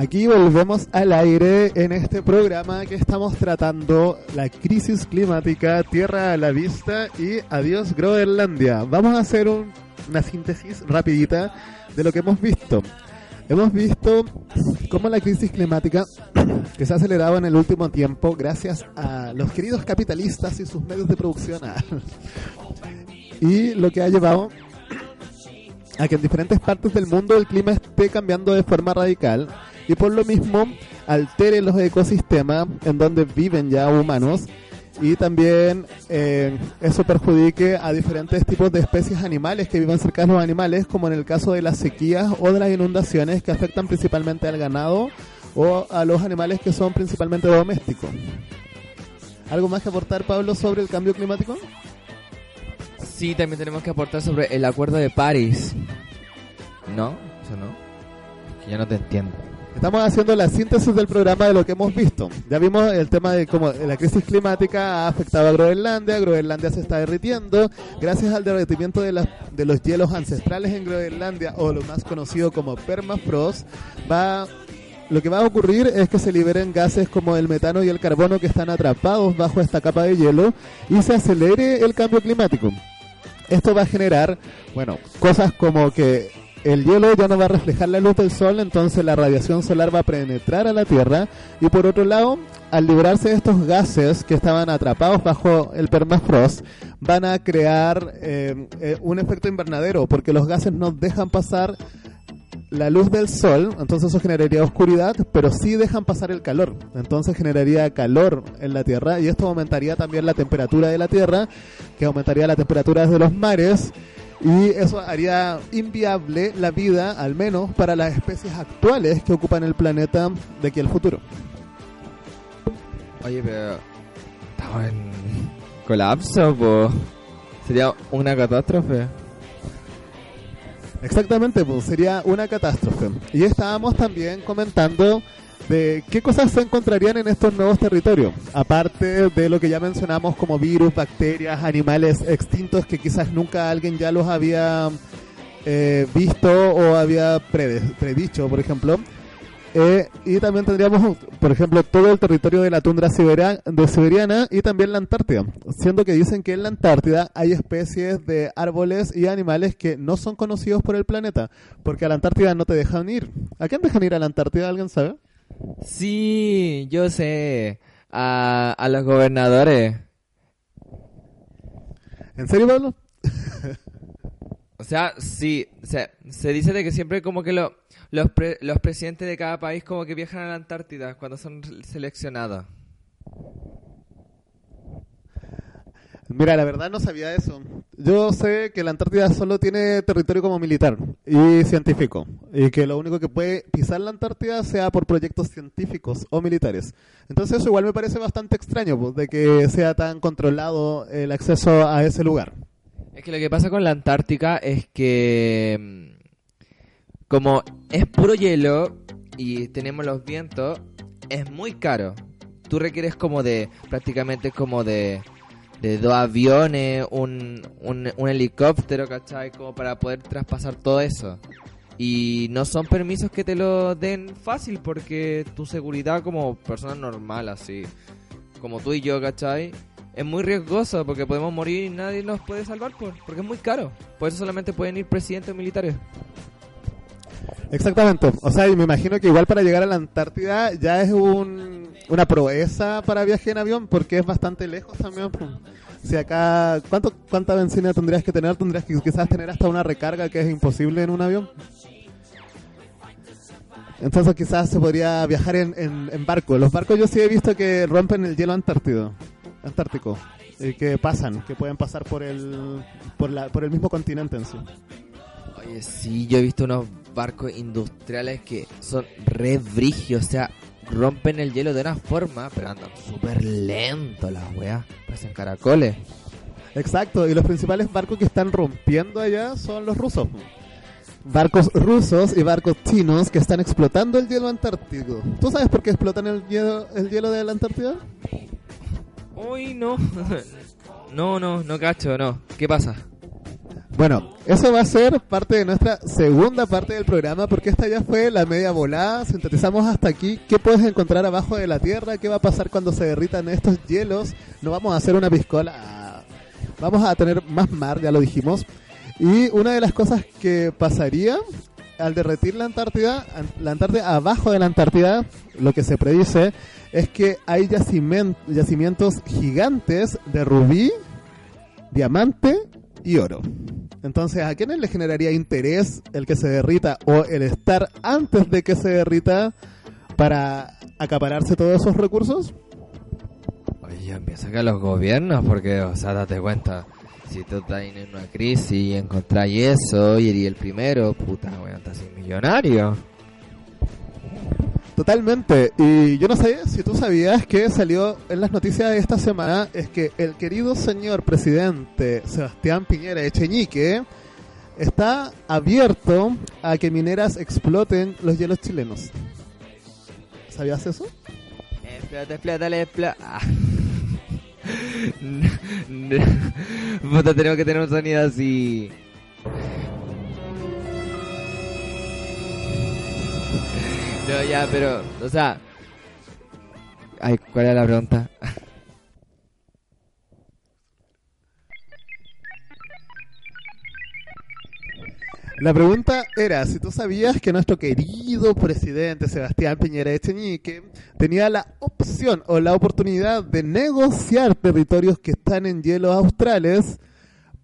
[SPEAKER 12] Aquí
[SPEAKER 1] volvemos al aire en este programa que estamos tratando la crisis climática, tierra a la vista y adiós Groenlandia. Vamos a hacer un- una síntesis rapidita de lo que hemos visto. Hemos visto cómo la crisis climática que se ha acelerado en el último tiempo gracias a los queridos capitalistas y sus medios de producción y lo que ha llevado a que en diferentes partes del mundo el clima esté cambiando de forma radical y por lo mismo altere los ecosistemas en donde viven ya humanos y también eh, eso perjudique a diferentes tipos de especies animales que viven cerca de los animales, como en el caso de las sequías o de las inundaciones que afectan principalmente al ganado o a los animales que son principalmente domésticos. ¿Algo más que aportar, Pablo, sobre el cambio climático?
[SPEAKER 2] Sí, también tenemos que aportar sobre el Acuerdo de París. ¿No? ¿Eso no? Es que yo no te entiendo.
[SPEAKER 1] Estamos haciendo la síntesis del programa de lo que hemos visto. Ya vimos el tema de cómo la crisis climática ha afectado a Groenlandia. Groenlandia se está derritiendo gracias al derretimiento de, las- de los hielos ancestrales en Groenlandia o lo más conocido como permafrost. Va, lo que va a ocurrir es que se liberen gases como el metano y el carbono que están atrapados bajo esta capa de hielo y se acelere el cambio climático. Esto va a generar, bueno, cosas como que el hielo ya no va a reflejar la luz del sol, entonces la radiación solar va a penetrar a la Tierra. Y por otro lado, al librarse de estos gases que estaban atrapados bajo el permafrost, van a crear eh, eh, un efecto invernadero porque los gases no dejan pasar la luz del sol, entonces eso generaría oscuridad, pero sí dejan pasar el calor. Entonces generaría calor en la Tierra y esto aumentaría también la temperatura de la Tierra, que aumentaría la temperatura de los mares y eso haría inviable la vida, al menos para las especies actuales que ocupan el planeta de aquí al futuro.
[SPEAKER 2] Oye, pero estamos en colapso, po. Sería una catástrofe.
[SPEAKER 1] Exactamente, pues sería una catástrofe. Y estábamos también comentando de qué cosas se encontrarían en estos nuevos territorios, aparte de lo que ya mencionamos como virus, bacterias, animales extintos que quizás nunca alguien ya los había eh, visto o había predicho, por ejemplo. Eh, y también tendríamos, por ejemplo, todo el territorio de la tundra siberia- de siberiana y también la Antártida, siendo que dicen que en la Antártida hay especies de árboles y animales que no son conocidos por el planeta, porque a la Antártida no te dejan ir. ¿A quién dejan ir a la Antártida? ¿Alguien sabe?
[SPEAKER 2] Sí, yo sé. A, a los gobernadores.
[SPEAKER 1] ¿En serio, Pablo?
[SPEAKER 2] O sea, sí, o sea, se dice de que siempre como que lo- los, pre- los presidentes de cada país como que viajan a la Antártida cuando son seleccionados.
[SPEAKER 1] Mira, la verdad no sabía eso. Yo sé que la Antártida solo tiene territorio como militar y científico. Y que lo único que puede pisar la Antártida sea por proyectos científicos o militares. Entonces eso igual me parece bastante extraño, pues, de que sea tan controlado el acceso a ese lugar.
[SPEAKER 2] Es que lo que pasa con la Antártica es que mm, como es puro hielo y tenemos los vientos, es muy caro. Tú requieres como de prácticamente como de de dos aviones, un, un, helicóptero, ¿cachai? Como para poder traspasar todo eso. Y no son permisos que te lo den fácil porque tu seguridad como persona normal, así, como tú y yo, ¿cachai? Es muy riesgoso porque podemos morir y nadie nos puede salvar por, porque es muy caro. Por eso solamente pueden ir presidentes militares.
[SPEAKER 1] Exactamente. O sea, y me imagino que igual para llegar a la Antártida ya es un, una proeza para viaje en avión porque es bastante lejos también. Si acá, ¿cuánto, ¿cuánta benzina tendrías que tener? Tendrías que quizás tener hasta una recarga que es imposible en un avión. Entonces quizás se podría viajar en, en, en barco. Los barcos yo sí he visto que rompen el hielo antártido, antártico. Y que pasan, que pueden pasar por el, por, la, por el mismo continente en sí.
[SPEAKER 2] Oye, sí, yo he visto unos barcos industriales que son re brigios, o sea, rompen el hielo de una forma, pero andan súper lento las weas, parecen caracoles.
[SPEAKER 1] Exacto, y los principales barcos que están rompiendo allá son los rusos. Barcos rusos y barcos chinos que están explotando el hielo antártico. ¿Tú sabes por qué explotan el hielo, el hielo de la Antártida?
[SPEAKER 2] Uy, no. no, no, no cacho, no. ¿Qué pasa?
[SPEAKER 1] Bueno, eso va a ser parte de nuestra segunda parte del programa porque esta ya fue la media volada. Sintetizamos hasta aquí qué puedes encontrar abajo de la Tierra, qué va a pasar cuando se derritan estos hielos. No vamos a hacer una piscola, vamos a tener más mar, ya lo dijimos. Y una de las cosas que pasaría al derretir la Antártida, la Antártida abajo de la Antártida, lo que se predice es que hay yacimientos gigantes de rubí, diamante y oro. Entonces, ¿a quiénes le generaría interés el que se derrita o el estar antes de que se derrita para acapararse todos esos recursos?
[SPEAKER 2] Oye, empieza que los gobiernos, porque, o sea, date cuenta, si tú estás en una crisis y encontráis eso y eres el primero, puta, weón, estás millonario.
[SPEAKER 1] Totalmente. Y yo no sé si tú sabías que salió en las noticias de esta semana es que el querido señor presidente Sebastián Piñera Echeñique está abierto a que mineras exploten los hielos chilenos. ¿Sabías eso?
[SPEAKER 2] Explota, explota, explota. Ah. Puta, tenemos que tener un sonido así. No, ya, pero, o sea. Ay, ¿cuál era la pregunta?
[SPEAKER 1] La pregunta era si tú sabías que nuestro querido presidente Sebastián Piñera Echenique tenía la opción o la oportunidad de negociar territorios que están en hielos australes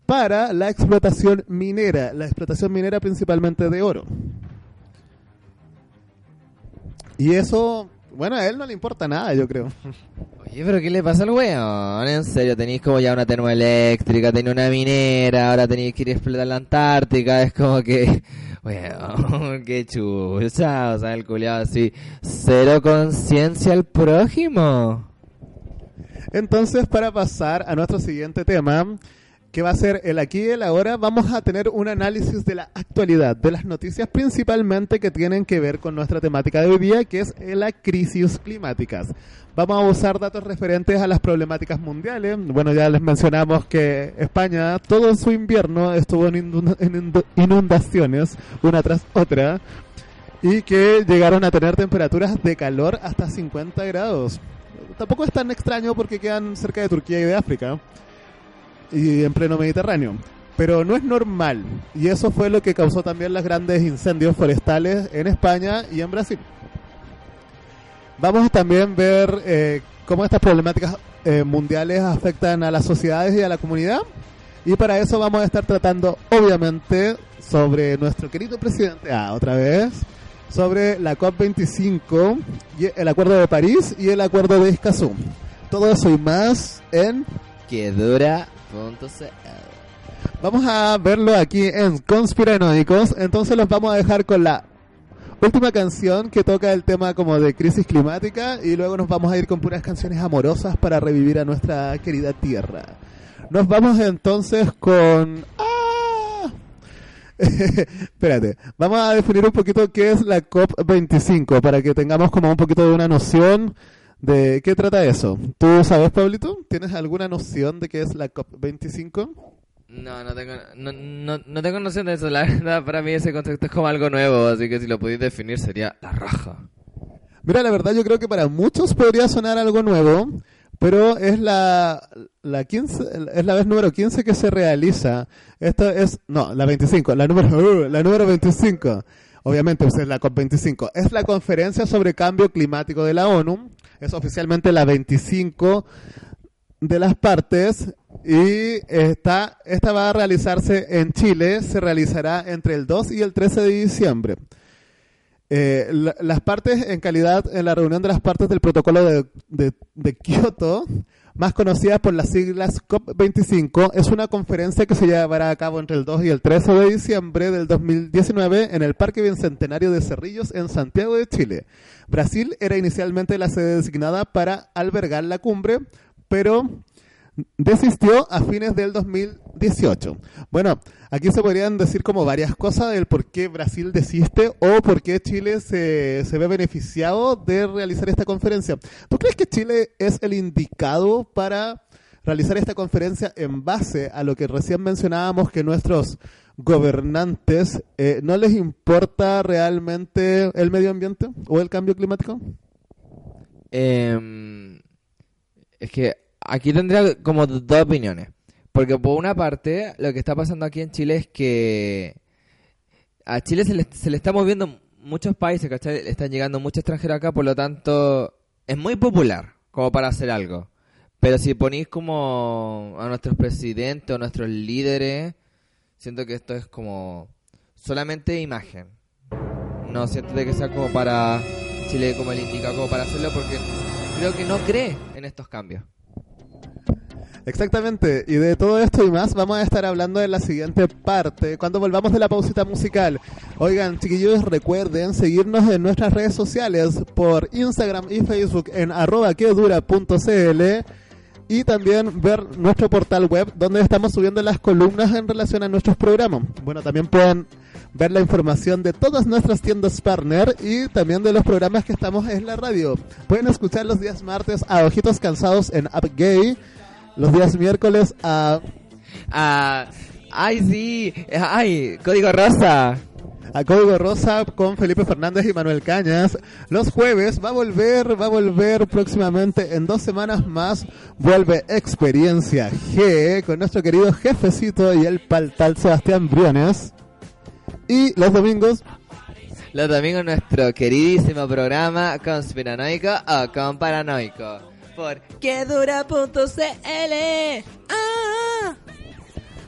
[SPEAKER 1] para la explotación minera, la explotación minera principalmente de oro. Y eso, bueno, a él no le importa nada, yo creo.
[SPEAKER 2] Oye, pero ¿qué le pasa al weón? En serio, tenéis como ya una termoeléctrica, tenéis una minera, ahora tenéis que ir a explotar la Antártica, es como que, weón, qué chucha, o sea, el culiado así, cero conciencia al prójimo.
[SPEAKER 1] Entonces, para pasar a nuestro siguiente tema, que va a ser el aquí y el ahora, vamos a tener un análisis de la actualidad, de las noticias principalmente que tienen que ver con nuestra temática de hoy día, que es la crisis climáticas. Vamos a usar datos referentes a las problemáticas mundiales. Bueno, ya les mencionamos que España todo su invierno estuvo en inunda- en inund- inundaciones, una tras otra, y que llegaron a tener temperaturas de calor hasta 50 grados. Tampoco es tan extraño porque quedan cerca de Turquía y de África y en pleno Mediterráneo. Pero no es normal. Y eso fue lo que causó también los grandes incendios forestales en España y en Brasil. Vamos a también ver eh, cómo estas problemáticas eh, mundiales afectan a las sociedades y a la comunidad. Y para eso vamos a estar tratando, obviamente, sobre nuestro querido presidente, ah, otra vez, sobre la COP25, y el Acuerdo de París y el Acuerdo de Escazú. Todo eso y más en
[SPEAKER 2] Que dura C.
[SPEAKER 1] Vamos a verlo aquí en Conspiranoicos. Entonces los vamos a dejar con la última canción que toca el tema como de crisis climática y luego nos vamos a ir con puras canciones amorosas para revivir a nuestra querida tierra. Nos vamos entonces con... ¡Ah! Espérate, vamos a definir un poquito qué es la COP25 para que tengamos como un poquito de una noción de qué trata eso. ¿Tú sabes, Pablito? ¿Tienes alguna noción de qué es la COP25?
[SPEAKER 2] No, no tengo, no, no, no tengo noción de eso, la verdad, para mí ese concepto es como algo nuevo, así que si lo podéis definir sería la raja.
[SPEAKER 1] Mira, la verdad yo creo que para muchos podría sonar algo nuevo, pero es la, la 15, es la vez número 15 que se realiza. Esto es, no, la 25, la número, la número 25. Obviamente, es la COP25. Es la conferencia sobre cambio climático de la ONU. Es oficialmente la 25 de las partes y está, esta va a realizarse en Chile. Se realizará entre el 2 y el 13 de diciembre. Eh, la- las partes, en calidad, en la reunión de las partes del protocolo de, de, de Kioto, más conocida por las siglas COP25, es una conferencia que se llevará a cabo entre el 2 y el 13 de diciembre del 2019 en el Parque Bicentenario de Cerrillos en Santiago de Chile. Brasil era inicialmente la sede designada para albergar la cumbre, pero desistió a fines del 2018. Bueno, aquí se podrían decir como varias cosas del por qué Brasil desiste o por qué Chile se, ve beneficiado de realizar esta conferencia. ¿Tú crees que Chile es el indicado para realizar esta conferencia en base a lo que recién mencionábamos que nuestros gobernantes eh, no les importa realmente el medio ambiente o el cambio climático?
[SPEAKER 2] Em, es que aquí tendría como dos opiniones. Porque por una parte, lo que está pasando aquí en Chile es que a Chile se le, se le está moviendo muchos países, ¿cachai? Le están llegando muchos extranjeros acá, por lo tanto, es muy popular como para hacer algo. Pero si ponéis como a nuestros presidentes o nuestros líderes, siento que esto es como solamente imagen. No siento de que sea como para Chile como el indicado como para hacerlo porque creo que no cree en estos cambios.
[SPEAKER 1] Exactamente, y de todo esto y más vamos a estar hablando en la siguiente parte, cuando volvamos de la pausita musical. Oigan, chiquillos, recuerden seguirnos en nuestras redes sociales por Instagram y Facebook en arroba quedura.cl y también ver nuestro portal web donde estamos subiendo las columnas en relación a nuestros programas. Bueno, también pueden ver la información de todas nuestras tiendas partner y también de los programas que estamos en la radio. Pueden escuchar los días martes a Ojitos Cansados en Up Gay, los días miércoles a...
[SPEAKER 2] Ah, ay, sí. Ay, Código Rosa.
[SPEAKER 1] a Código Rosa con Felipe Fernández y Manuel Cañas. Los jueves va a volver, va a volver próximamente en dos semanas más. Vuelve Experiencia G con nuestro querido jefecito y el paltal Sebastián Briones. Y los domingos,
[SPEAKER 2] Los domingos nuestro queridísimo programa conspiranoico o con paranoico. Por quedura.cl. Ah.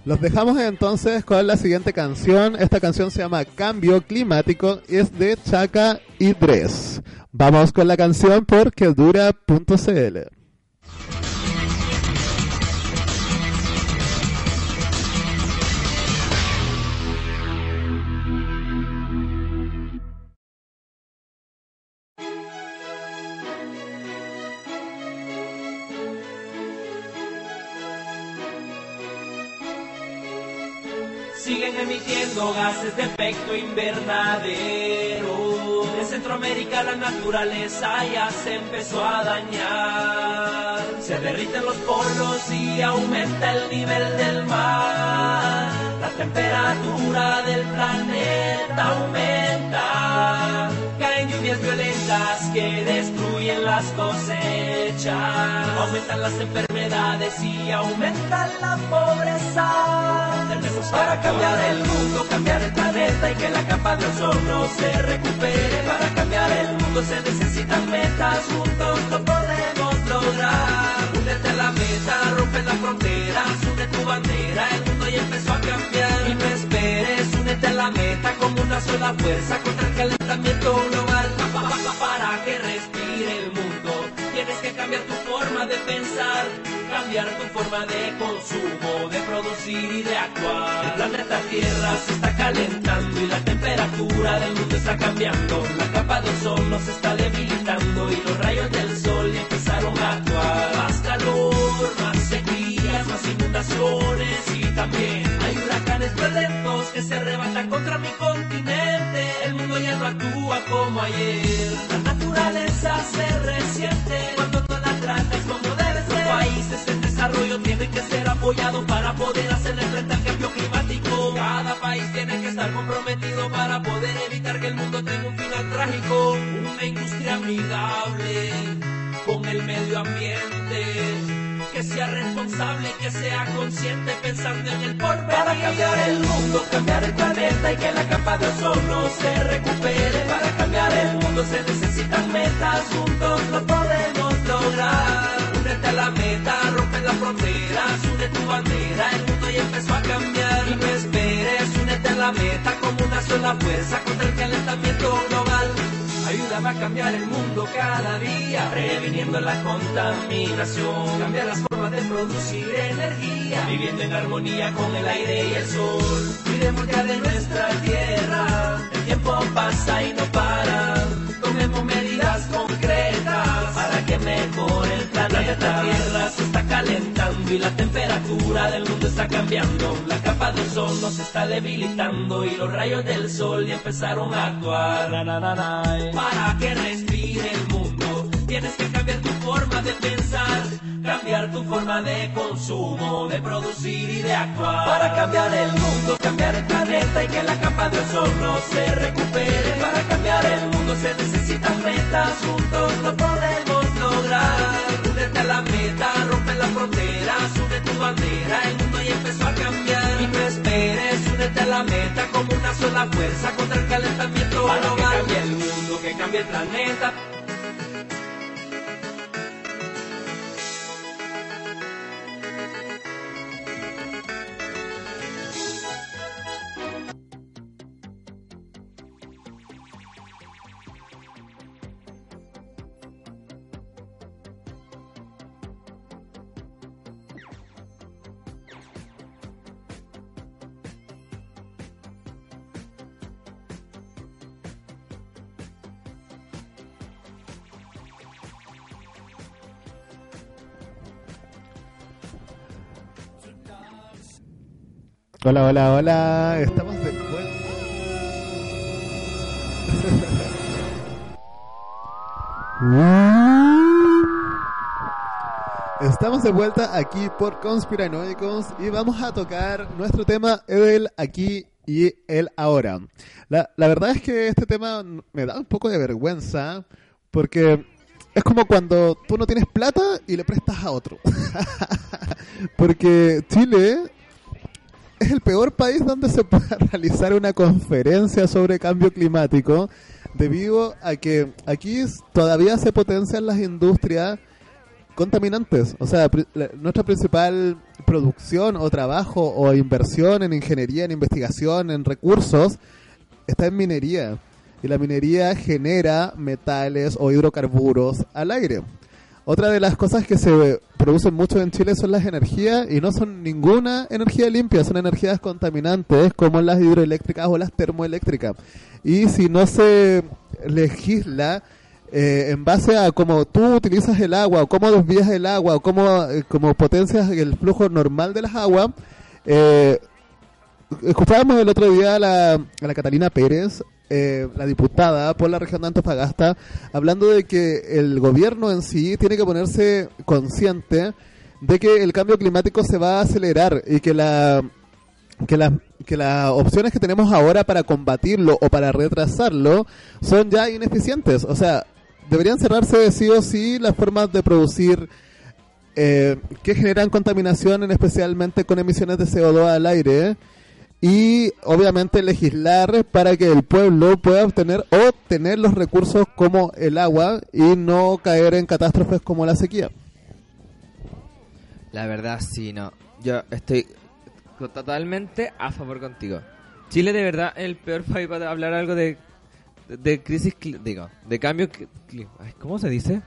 [SPEAKER 1] los dejamos entonces con la siguiente canción. Esta canción se llama Cambio Climático y es de Chaca y Dres. Vamos con la canción por quedura.cl.
[SPEAKER 13] gases de efecto invernadero. En Centroamérica la naturaleza ya se empezó a dañar. Se derriten los polos y aumenta el nivel del mar. La temperatura del planeta aumenta. Lluvias violentas que destruyen las cosechas. Aumentan las enfermedades y aumenta la pobreza. Tenemos para cambiar el mundo, cambiar el planeta y que la capa de ozono se recupere. Para cambiar el mundo se necesitan metas, juntos lo podemos lograr. Únete a la meta, rompe las fronteras, une tu bandera, empezó a cambiar. Y no esperes, únete a la meta como una sola fuerza contra el calentamiento global. Pa, pa, pa, Para que respire el mundo, tienes que cambiar tu forma de pensar, cambiar tu forma de consumo, de producir y de actuar. El planeta Tierra se está calentando y la temperatura del mundo está cambiando. La capa de ozono se está debilitando y los rayos del sol empezaron a actuar. Más calor, más sequías, más inundaciones hay huracanes violentos que se arrebatan contra mi continente. El mundo ya no actúa como ayer. La naturaleza se resiente cuando no la tratas como debe ser. Los países en desarrollo tienen que ser apoyados para poder hacerle frente al cambio climático. Cada país tiene que estar comprometido para poder evitar que el mundo tenga un final trágico. Una industria amigable con el medio ambiente que sea responsable que sea consciente pensando en el porvenir. Para cambiar el mundo, cambiar el planeta y que la capa de ozono se recupere. Para cambiar el mundo se necesitan metas, juntos lo podemos lograr. Únete a la meta, rompe las fronteras, une tu bandera, el mundo ya empezó a cambiar. Y no esperes, únete a la meta como una sola fuerza contra el calentamiento global. Ayúdame a cambiar el mundo cada día, previniendo la contaminación. Cambia las formas de producir energía, viviendo en armonía con el aire y el sol. Cuidemos ya de nuestra tierra, el tiempo pasa y no para. Tomemos medidas concretas para que mejore el planeta. La tierra se está calentando y la temperatura del mundo está cambiando. La capa de ozono se está debilitando y los rayos del sol ya empezaron a actuar. Na. Para que respire el mundo, tienes que cambiar tu forma de pensar, cambiar tu forma de consumo, de producir y de actuar. Para cambiar el mundo, cambiar el planeta y que la capa de ozono se recupere. Para cambiar el mundo se necesitan metas, juntos lo podemos lograr. Únete a la meta, rompe las fronteras, une tu bandera, el mundo ya empezó a cambiar. Y no esperes, únete a la meta como una sola fuerza contra el calentamiento global. Que cambie el mundo, que cambie el planeta.
[SPEAKER 1] Hola, hola, hola. Estamos de vuelta. Estamos de vuelta aquí por Conspiranoicos y vamos a tocar nuestro tema el aquí y el ahora. La, la verdad es que este tema me da un poco de vergüenza porque es como cuando tú no tienes plata y le prestas a otro. porque Chile es el peor país donde se pueda realizar una conferencia sobre cambio climático debido a que aquí todavía se potencian las industrias contaminantes. O sea, nuestra principal producción o trabajo o inversión en ingeniería, en investigación, en recursos, está en minería. Y la minería genera metales o hidrocarburos al aire. Otra de las cosas que se producen mucho en Chile son las energías y no son ninguna energía limpia, son energías contaminantes como las hidroeléctricas o las termoeléctricas. Y si no se legisla eh, en base a cómo tú utilizas el agua o cómo desvías el agua o cómo, eh, potencias el flujo normal de las aguas, eh, escuchábamos el otro día a la Catalina Pérez, eh, la diputada por la región de Antofagasta, hablando de que el gobierno en sí tiene que ponerse consciente de que el cambio climático se va a acelerar y que la que las que las opciones que tenemos ahora para combatirlo o para retrasarlo son ya ineficientes. O sea, deberían cerrarse sí o sí las formas de producir eh, que generan contaminación, en especialmente con emisiones de CO2 al aire, y obviamente legislar para que el pueblo pueda obtener o tener los recursos como el agua y no caer en catástrofes como la sequía.
[SPEAKER 2] La verdad, sí, no. Yo estoy totalmente a favor contigo. Chile, de verdad, es el peor país para hablar algo de, de, de crisis, digo, de cambio. ay, ¿Cómo se dice?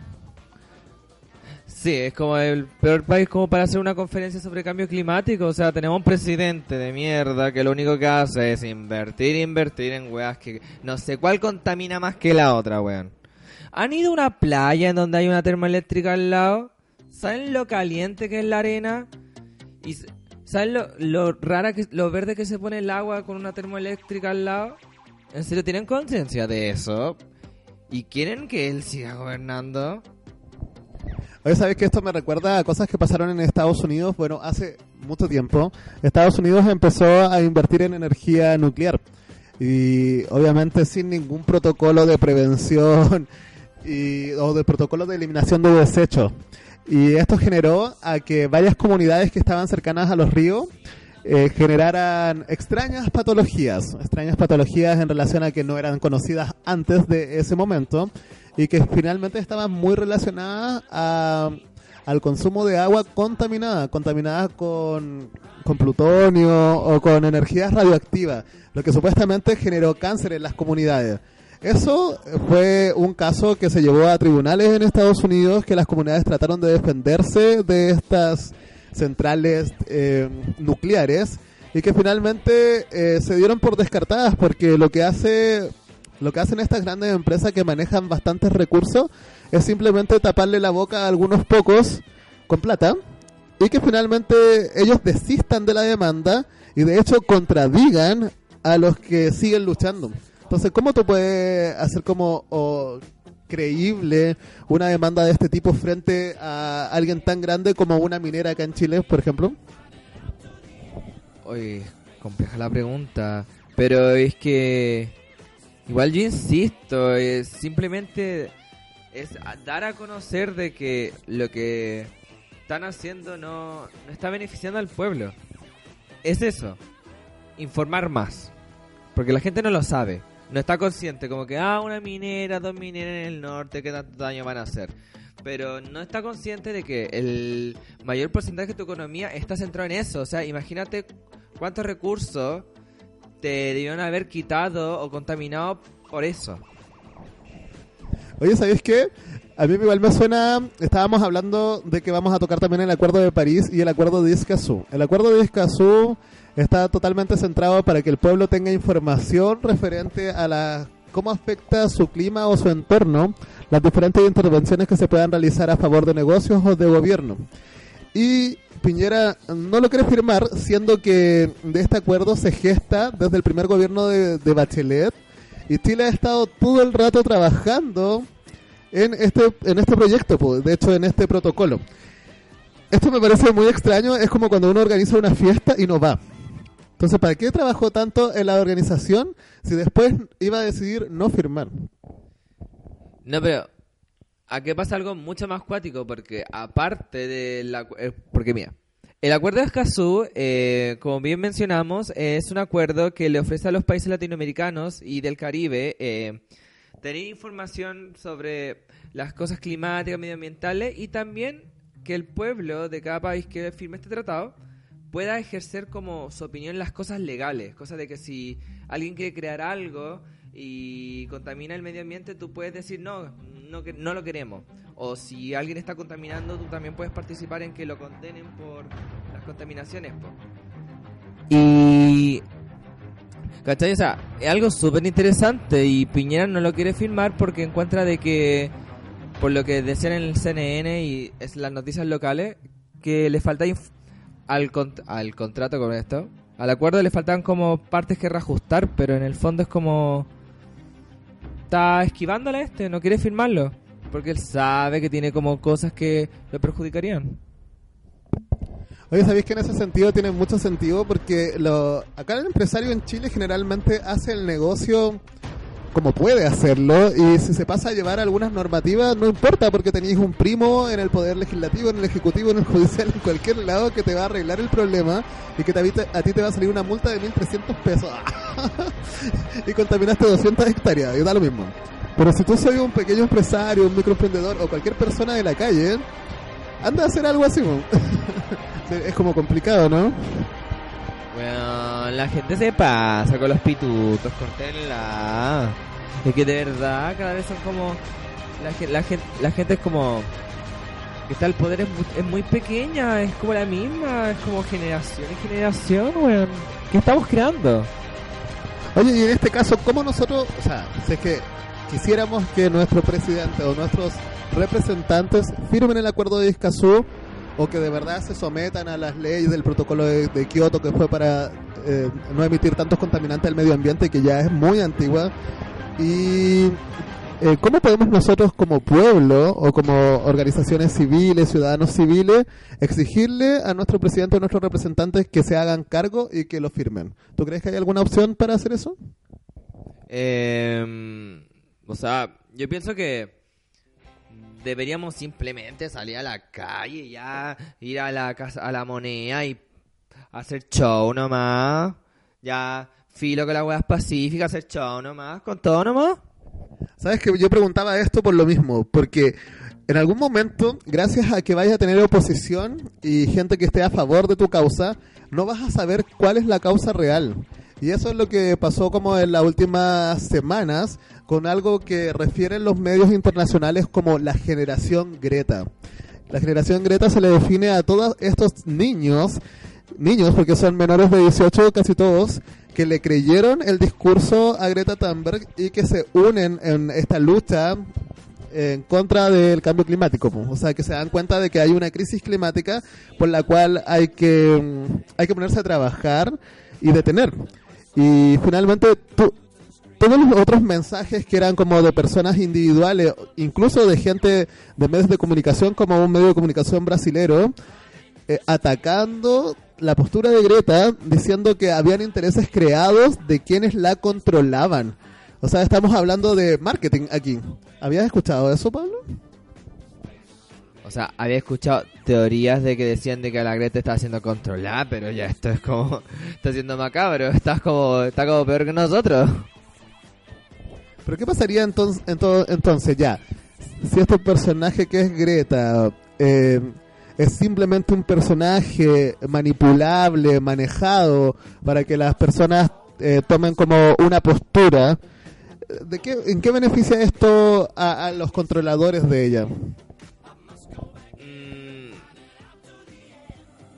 [SPEAKER 2] Sí, es como el peor país como para hacer una conferencia sobre cambio climático. O sea, tenemos un presidente de mierda que lo único que hace es invertir, invertir en weas que no sé cuál contamina más que la otra, weón. ¿Han ido a una playa en donde hay una termoeléctrica al lado? ¿Saben lo caliente que es la arena? ¿Y saben lo, lo rara que lo verde que se pone el agua con una termoeléctrica al lado? ¿En serio tienen conciencia de eso? ¿Y quieren que él siga gobernando?
[SPEAKER 1] Oye, ¿sabes que esto me recuerda a cosas que pasaron en Estados Unidos? Bueno, hace mucho tiempo, Estados Unidos empezó a invertir en energía nuclear. Y obviamente sin ningún protocolo de prevención y, o de protocolo de eliminación de desechos. Y esto generó a que varias comunidades que estaban cercanas a los ríos eh, generaran extrañas patologías, extrañas patologías en relación a que no eran conocidas antes de ese momento y que finalmente estaban muy relacionadas a, al consumo de agua contaminada, contaminada con, con plutonio o con energías radioactivas, lo que supuestamente generó cáncer en las comunidades. Eso fue un caso que se llevó a tribunales en Estados Unidos, que las comunidades trataron de defenderse de estas centrales eh, nucleares y que finalmente eh, se dieron por descartadas porque lo que hace lo que hacen estas grandes empresas que manejan bastantes recursos es simplemente taparle la boca a algunos pocos con plata y que finalmente ellos desistan de la demanda y de hecho contradigan a los que siguen luchando. Entonces, ¿cómo tú puedes hacer como creíble una demanda de este tipo frente a alguien tan grande como una minera acá en Chile, por ejemplo?
[SPEAKER 2] Oye, compleja la pregunta, pero es que igual yo insisto, es simplemente es dar a conocer de que lo que están haciendo no, no está beneficiando al pueblo. Es eso, informar más, porque la gente no lo sabe, no está consciente, como que, ah, una minera, dos mineras en el norte, ¿qué tanto daño van a hacer? Pero no está consciente de que el mayor porcentaje de tu economía está centrado en eso. O sea, imagínate cuántos recursos te debieron haber quitado o contaminado por eso.
[SPEAKER 1] Oye, ¿sabéis qué? A mí igual me suena, estábamos hablando de que vamos a tocar también el Acuerdo de París y el Acuerdo de Escazú. El Acuerdo de Escazú está totalmente centrado para que el pueblo tenga información referente a la cómo afecta su clima o su entorno, las diferentes intervenciones que se puedan realizar a favor de negocios o de gobierno. y Piñera no lo quiere firmar, siendo que de este acuerdo se gesta desde el primer gobierno de, Bachelet y Chile ha estado todo el rato trabajando en este en este proyecto, de hecho en este protocolo. Esto me parece muy extraño, es como cuando uno organiza una fiesta y no va. Entonces, ¿para qué trabajó tanto en la organización si después iba a decidir no firmar?
[SPEAKER 2] No, pero aquí pasa algo mucho más cuático, porque aparte de la... eh, porque mira, el acuerdo de Escazú, eh, como bien mencionamos, es un acuerdo que le ofrece a los países latinoamericanos y del Caribe eh, tener información sobre las cosas climáticas, medioambientales y también que el pueblo de cada país que firme este tratado pueda ejercer como su opinión las cosas legales, cosas de que si alguien quiere crear algo y contamina el medio ambiente, tú puedes decir no, no, no lo queremos. O si alguien está contaminando, tú también puedes participar en que lo condenen por las contaminaciones. po. Y... ¿Cachai? O sea, es algo súper interesante y Piñera no lo quiere firmar porque encuentra de que, por lo que decían en el CNN y es las noticias locales, que le falta al, cont- al contrato con esto, al acuerdo le faltan como partes que reajustar, pero en el fondo es como... Está esquivándole a este, no quiere firmarlo, porque él sabe que tiene como cosas que lo perjudicarían.
[SPEAKER 1] Oye, ¿sabéis que en ese sentido tiene mucho sentido? Porque lo, acá el empresario en Chile generalmente hace el negocio como puede hacerlo y si se pasa a llevar algunas normativas no importa porque tenéis un primo en el poder legislativo, en el ejecutivo, en el judicial, en cualquier lado que te va a arreglar el problema y que te, a ti te va a salir una multa de 1.300 pesos y contaminaste 200 hectáreas y da lo mismo. Pero si tú soy un pequeño empresario, un microemprendedor o cualquier persona de la calle, anda a hacer algo así. es como complicado, ¿no?
[SPEAKER 2] La gente se pasa con los pitutos, cortenla. Es que de verdad cada vez son como... La, gen- la, gente es como... Que está el poder es muy, es muy pequeña, es como la misma, es como generación y generación, weón. ¿Qué estamos creando?
[SPEAKER 1] Oye, y en este caso, ¿cómo nosotros, o sea, si es que quisiéramos que nuestro presidente o nuestros representantes firmen el acuerdo de Escazú o que de verdad se sometan a las leyes del protocolo de, de Kioto que fue para eh, no emitir tantos contaminantes al medio ambiente que ya es muy antigua y eh, cómo podemos nosotros como pueblo o como organizaciones civiles, ciudadanos civiles, exigirle a nuestro presidente o a nuestros representantes que se hagan cargo y que lo firmen. ¿Tú crees que hay alguna opción para hacer eso?
[SPEAKER 2] Eh, o sea, yo pienso que deberíamos simplemente salir a la calle ya, ir a la casa, a la moneda y hacer show nomás. Ya, filo con las weas pacíficas, hacer show nomás, con todo nomás.
[SPEAKER 1] Sabes que yo preguntaba esto por lo mismo, porque en algún momento, gracias a que vayas a tener oposición y gente que esté a favor de tu causa, no vas a saber cuál es la causa real. Y eso es lo que pasó como en las últimas semanas con algo que refieren los medios internacionales como la generación Greta. La generación Greta se le define a todos estos niños, niños porque son menores de 18 casi todos, que le creyeron el discurso a Greta Thunberg y que se unen en esta lucha en contra del cambio climático. O sea, que se dan cuenta de que hay una crisis climática por la cual hay que, hay que ponerse a trabajar y detener. Y finalmente, tú- todos los otros mensajes que eran como de personas individuales, incluso de gente de medios de comunicación como un medio de comunicación brasilero, eh, atacando la postura de Greta, diciendo que habían intereses creados de quienes la controlaban. O sea, estamos hablando de marketing aquí. ¿Habías escuchado eso, Pablo?
[SPEAKER 2] O sea, había escuchado teorías de que decían de que la Greta está siendo controlada, pero ya esto es como, está siendo macabro, estás como, está como peor que nosotros.
[SPEAKER 1] ¿Pero qué pasaría entonces, entonces ya? Si este personaje que es Greta eh, es simplemente un personaje manipulable, manejado, para que las personas eh, tomen como una postura, ¿de qué, ¿en qué beneficia esto a los controladores de ella?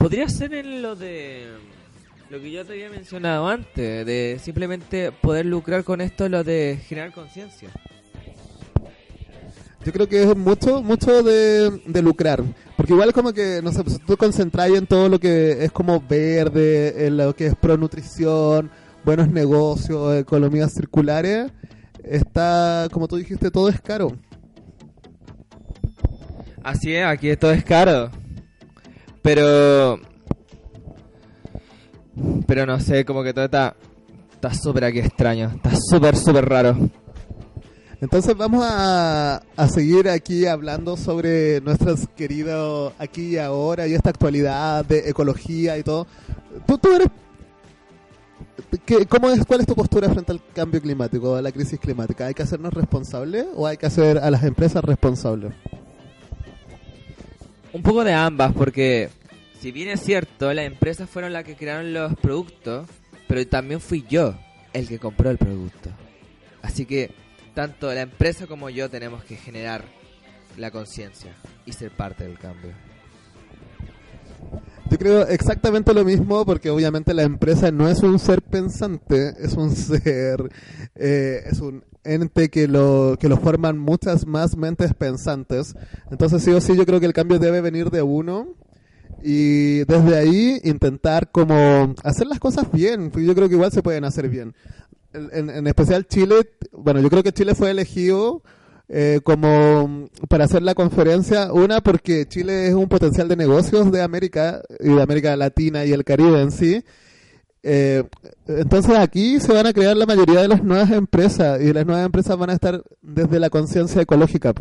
[SPEAKER 2] Podría ser en lo de lo que yo te había mencionado antes, de simplemente poder lucrar con esto, lo de generar conciencia.
[SPEAKER 1] Yo creo que es mucho, mucho de, de lucrar. Porque igual es como que, no sé, pues, tú concentras en todo lo que es como verde, en lo que es pronutrición, buenos negocios, economías circulares, está, como tú dijiste, todo es caro.
[SPEAKER 2] Así es, aquí todo es caro. Pero. Pero no sé, como que todo está. Está súper aquí extraño. Está súper, súper raro.
[SPEAKER 1] Entonces vamos a, a seguir aquí hablando sobre nuestros queridos aquí y ahora y esta actualidad de ecología y todo. Tú, tú eres... ¿qué- cómo es, ¿Cuál es tu postura frente al cambio climático, a la crisis climática? ¿Hay que hacernos responsables o hay que hacer a las empresas responsables?
[SPEAKER 2] Un poco de ambas, porque si bien es cierto, las empresas fueron las que crearon los productos, pero también fui yo el que compró el producto. Así que tanto la empresa como yo tenemos que generar la conciencia y ser parte del cambio.
[SPEAKER 1] Yo creo exactamente lo mismo porque obviamente la empresa no es un ser pensante, es un ser, eh, es un ente que lo, que lo forman muchas más mentes pensantes. Entonces sí o sí yo creo que el cambio debe venir de uno y desde ahí intentar como hacer las cosas bien, yo creo que igual se pueden hacer bien. En, en- en especial Chile, bueno, yo creo que Chile fue elegido eh, como para hacer la conferencia, una porque Chile es un potencial de negocios de América y de América Latina y el Caribe en sí. Eh, entonces aquí se van a crear la mayoría de las nuevas empresas y las nuevas empresas van a estar desde la conciencia ecológica.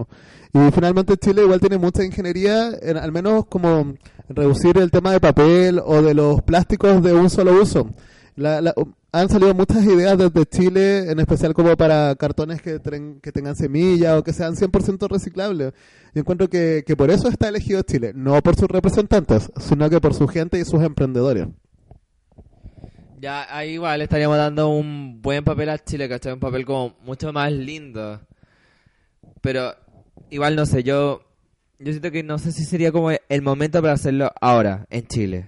[SPEAKER 1] Y finalmente Chile igual tiene mucha ingeniería, en, al menos como reducir el tema de papel o de los plásticos de un solo uso. La- la- han salido muchas ideas desde Chile, en especial como para cartones que, tengan semilla o que sean 100% reciclables. Yo encuentro que, que por eso está elegido Chile, no por sus representantes, sino que por su gente y sus emprendedores.
[SPEAKER 2] Ya ahí igual estaríamos dando un buen papel a Chile, ¿cachai? Un papel como mucho más lindo. Pero igual no sé, yo yo siento que no sé si sería como el momento para hacerlo ahora, en Chile.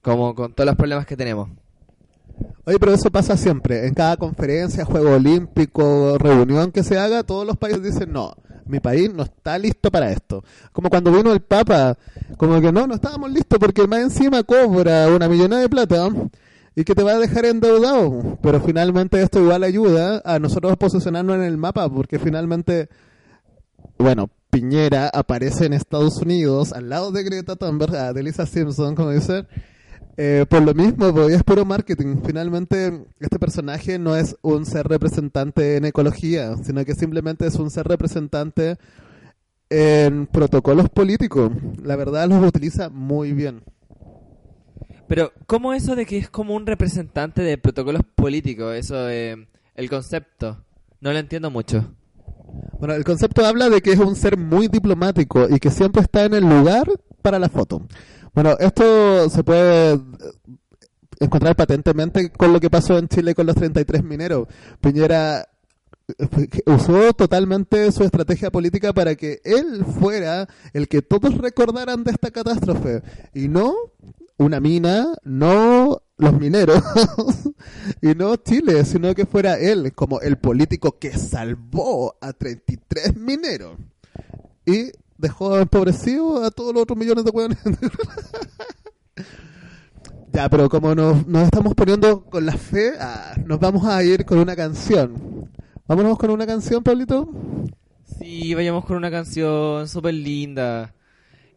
[SPEAKER 2] Como con todos los problemas que tenemos.
[SPEAKER 1] Oye, pero eso pasa siempre. En cada conferencia, juego olímpico, reunión que se haga, todos los países dicen, no, mi país no está listo para esto. Como cuando vino el Papa, como que no, no estábamos listos porque más encima cobra una millonada de plata y que te va a dejar endeudado. Pero finalmente esto igual ayuda a nosotros posicionarnos en el mapa porque finalmente, bueno, Piñera aparece en Estados Unidos al lado de Greta Thunberg, ah, de Lisa Simpson, como dicen. Eh, por lo mismo, pues, es puro marketing. Finalmente, este personaje no es un ser representante en ecología, sino que simplemente es un ser representante en protocolos políticos. La verdad, los utiliza muy bien.
[SPEAKER 2] Pero, ¿cómo eso de que es como un representante de protocolos políticos? Eso de... El concepto. No lo entiendo mucho.
[SPEAKER 1] Bueno, el concepto habla de que es un ser muy diplomático y que siempre está en el lugar para la foto. Bueno, esto se puede eh, encontrar patentemente con lo que pasó en Chile con los 33 mineros. Piñera eh, usó totalmente su estrategia política para que él fuera el que todos recordaran de esta catástrofe y no una mina, no los mineros y no Chile, sino que fuera él como el político que salvó a 33 mineros y dejó empobrecido a todos los otros millones de hueones. ya, pero como nos, nos estamos poniendo con la fe, ah, nos vamos a ir con una canción. Vámonos con una canción, Pablito.
[SPEAKER 2] Sí, vayamos con una canción súper linda.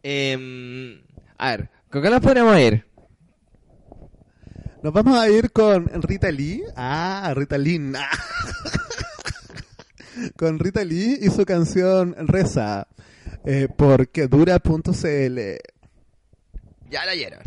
[SPEAKER 2] Em, a ver, ¿con qué nos podemos ir?
[SPEAKER 1] Nos vamos a ir con Rita Lee. Ah, Rita Lee. Ah. con Rita Lee y su canción Reza. Eh, por quedura.cl.
[SPEAKER 2] Ya la oyeron.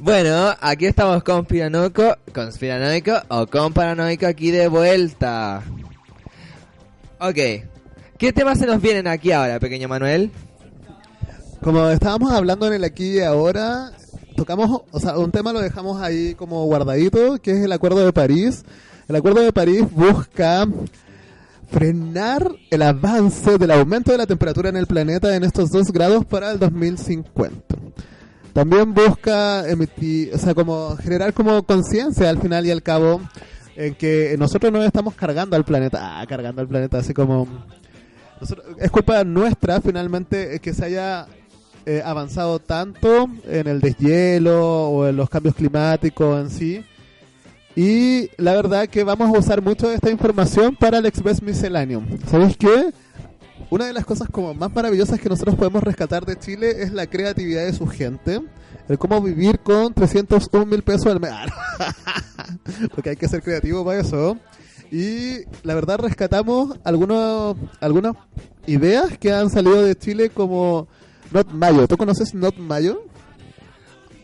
[SPEAKER 2] Bueno, aquí estamos con Piranoico, conspiranoico o con paranoico aquí de vuelta. Ok, ¿qué temas se nos vienen aquí ahora, pequeño Manuel?
[SPEAKER 1] Como estábamos hablando en el aquí y ahora, tocamos, o sea, un tema lo dejamos ahí como guardadito, que es el Acuerdo de París. El Acuerdo de París busca frenar el avance del aumento de la temperatura en el planeta en estos dos grados para el 2050. También busca emitir, o sea, como generar como conciencia al final y al cabo en que nosotros no estamos cargando al planeta, ah, cargando al planeta, así como es culpa nuestra finalmente que se haya eh, avanzado tanto en el deshielo o en los cambios climáticos en sí. Y la verdad que vamos a usar mucho de esta información para el Express Miscellaneum. ¿Sabéis qué? Una de las cosas como más maravillosas que nosotros podemos rescatar de Chile es la creatividad de su gente. El cómo vivir con 301 mil pesos al mes. Porque hay que ser creativo para eso. Y la verdad rescatamos algunos, algunas ideas que han salido de Chile como Not Mayo. ¿Tú conoces Not Mayo?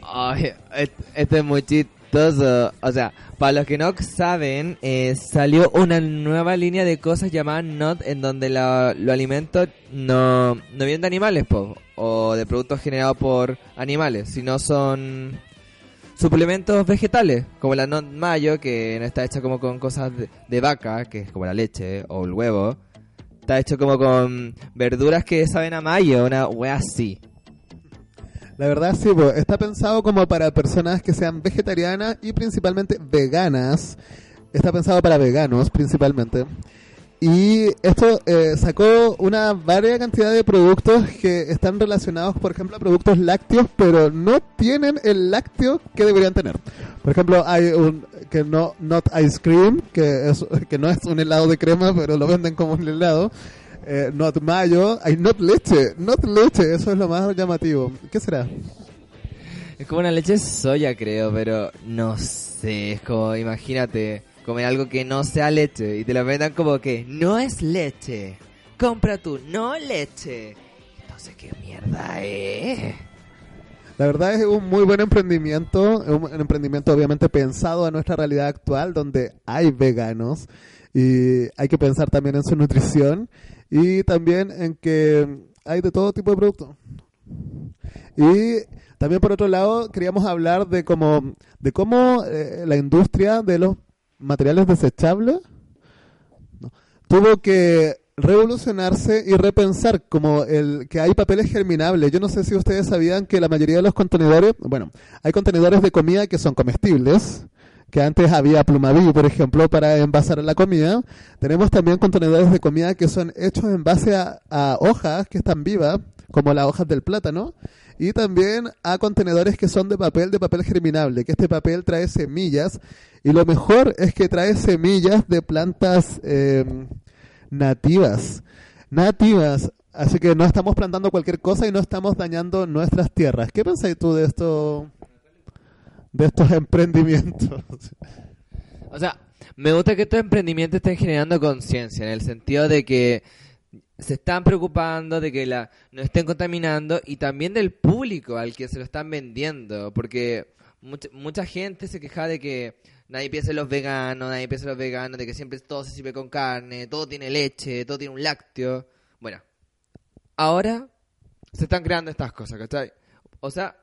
[SPEAKER 2] Ay, et- esto es muy chistoso. O sea, para los que no saben, eh, salió una nueva línea de cosas llamada Not, en donde los alimentos no, no vienen de animales, po, o de productos generados por animales, sino son suplementos vegetales, como la Not Mayo, que no está hecha como con cosas de, de vaca, que es como la leche o el huevo. Está hecho como con verduras que saben a mayo, una wea así.
[SPEAKER 1] La verdad sí, po, está pensado como para personas que sean vegetarianas y principalmente veganas. Está pensado para veganos principalmente. Y esto eh, sacó una varia cantidad de productos que están relacionados, por ejemplo, a productos lácteos, pero no tienen el lácteo que deberían tener. Por ejemplo, hay un que no not ice cream, que es que no es un helado de crema, pero lo venden como un helado. Eh, not mayo, hay not leche, not leche, eso es lo más llamativo. ¿Qué será?
[SPEAKER 2] Es como una leche de soya, creo, pero no sé. Es como, imagínate, comer algo que no sea leche y te lo vendan como que no es leche. Compra tú, no leche. Entonces, ¿qué mierda es?
[SPEAKER 1] La verdad es un muy buen emprendimiento, un emprendimiento obviamente pensado a nuestra realidad actual, donde hay veganos y hay que pensar también en su nutrición y también en que hay de todo tipo de productos. Y también por otro lado queríamos hablar de cómo, de cómo eh, la industria de los materiales desechables tuvo que revolucionarse y repensar como el que hay papeles germinables. Yo no sé si ustedes sabían que la mayoría de los contenedores, bueno, hay contenedores de comida que son comestibles, que antes había Plumaví, por ejemplo, para envasar la comida. Tenemos también contenedores de comida que son hechos en base a, hojas que están vivas, como las hojas del plátano, y también a contenedores que son de papel, de papel germinable, que este papel trae semillas, y lo mejor es que trae semillas de plantas eh, nativas, nativas, así que no estamos plantando cualquier cosa y no estamos dañando nuestras tierras. ¿Qué pensáis tú de esto, de estos emprendimientos?
[SPEAKER 2] O sea, me gusta que estos emprendimientos estén generando conciencia, en el sentido de que se están preocupando de que la no estén contaminando y también del público al que se lo están vendiendo, porque mucha, mucha gente se queja de que nadie piensa en los veganos, nadie piensa en los veganos, de que siempre todo se sirve con carne, todo tiene leche, todo tiene un lácteo. Bueno, ahora se están creando estas cosas, ¿cachai? O sea,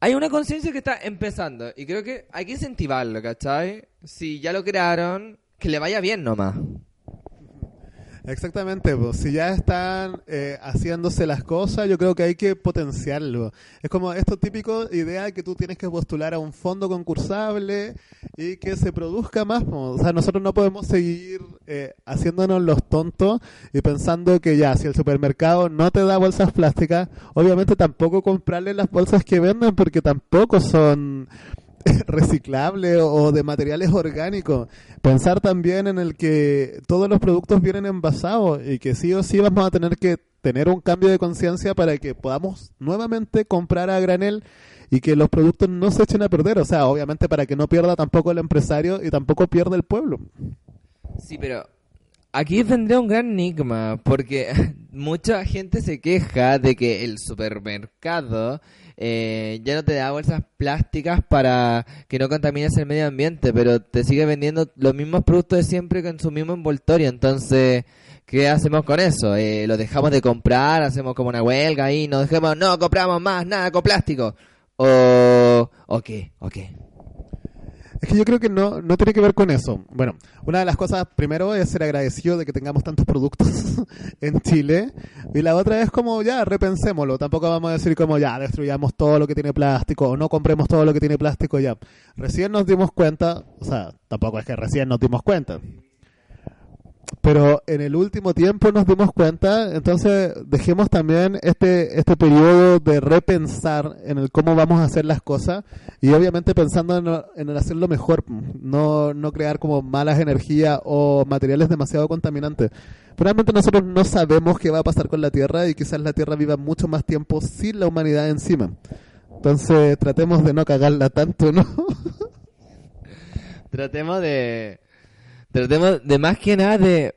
[SPEAKER 2] hay una conciencia que está empezando y creo que hay que incentivarlo, ¿cachai? Si ya lo crearon, que le vaya bien nomás.
[SPEAKER 1] Exactamente, pues, si ya están eh, haciéndose las cosas, yo creo que hay que potenciarlo. Es como esto típico idea que tú tienes que postular a un fondo concursable y que se produzca más. pues. O sea, nosotros no podemos seguir eh, haciéndonos los tontos y pensando que ya, si el supermercado no te da bolsas plásticas, obviamente tampoco comprarle las bolsas que venden porque tampoco son reciclables o de materiales orgánicos. Pensar también en el que todos los productos vienen envasados y que sí o sí vamos a tener que tener un cambio de conciencia para que podamos nuevamente comprar a granel y que los productos no se echen a perder. O sea, obviamente para que no pierda tampoco el empresario y tampoco pierda el pueblo.
[SPEAKER 2] Sí, pero aquí vendría un gran enigma, porque mucha gente se queja de que el supermercado eh, ya no te da bolsas plásticas para que no contamines el medio ambiente, pero te sigue vendiendo los mismos productos de siempre con su mismo envoltorio. Entonces, ¿qué hacemos con eso? Eh, ¿Lo dejamos de comprar? ¿Hacemos como una huelga ahí? ¿No dejemos, no compramos más nada con plástico? ¿O, o qué? ¿O qué?
[SPEAKER 1] Es que yo creo que no, no tiene que ver con eso. Bueno, una de las cosas primero es ser agradecido de que tengamos tantos productos en Chile. Y la otra es como ya, repensémoslo. Tampoco vamos a decir como ya, destruyamos todo lo que tiene plástico o no compremos todo lo que tiene plástico ya. Recién nos dimos cuenta, o sea, tampoco es que recién nos dimos cuenta. Pero en el último tiempo nos dimos cuenta, entonces dejemos también este, este periodo de repensar en el cómo vamos a hacer las cosas y obviamente pensando en, en el hacerlo mejor, no, no crear como malas energías o materiales demasiado contaminantes. Realmente nosotros no sabemos qué va a pasar con la Tierra y quizás la Tierra viva mucho más tiempo sin la humanidad encima. Entonces tratemos de no cagarla tanto, ¿no?
[SPEAKER 2] Tratemos de... Tratemos de más que nada de,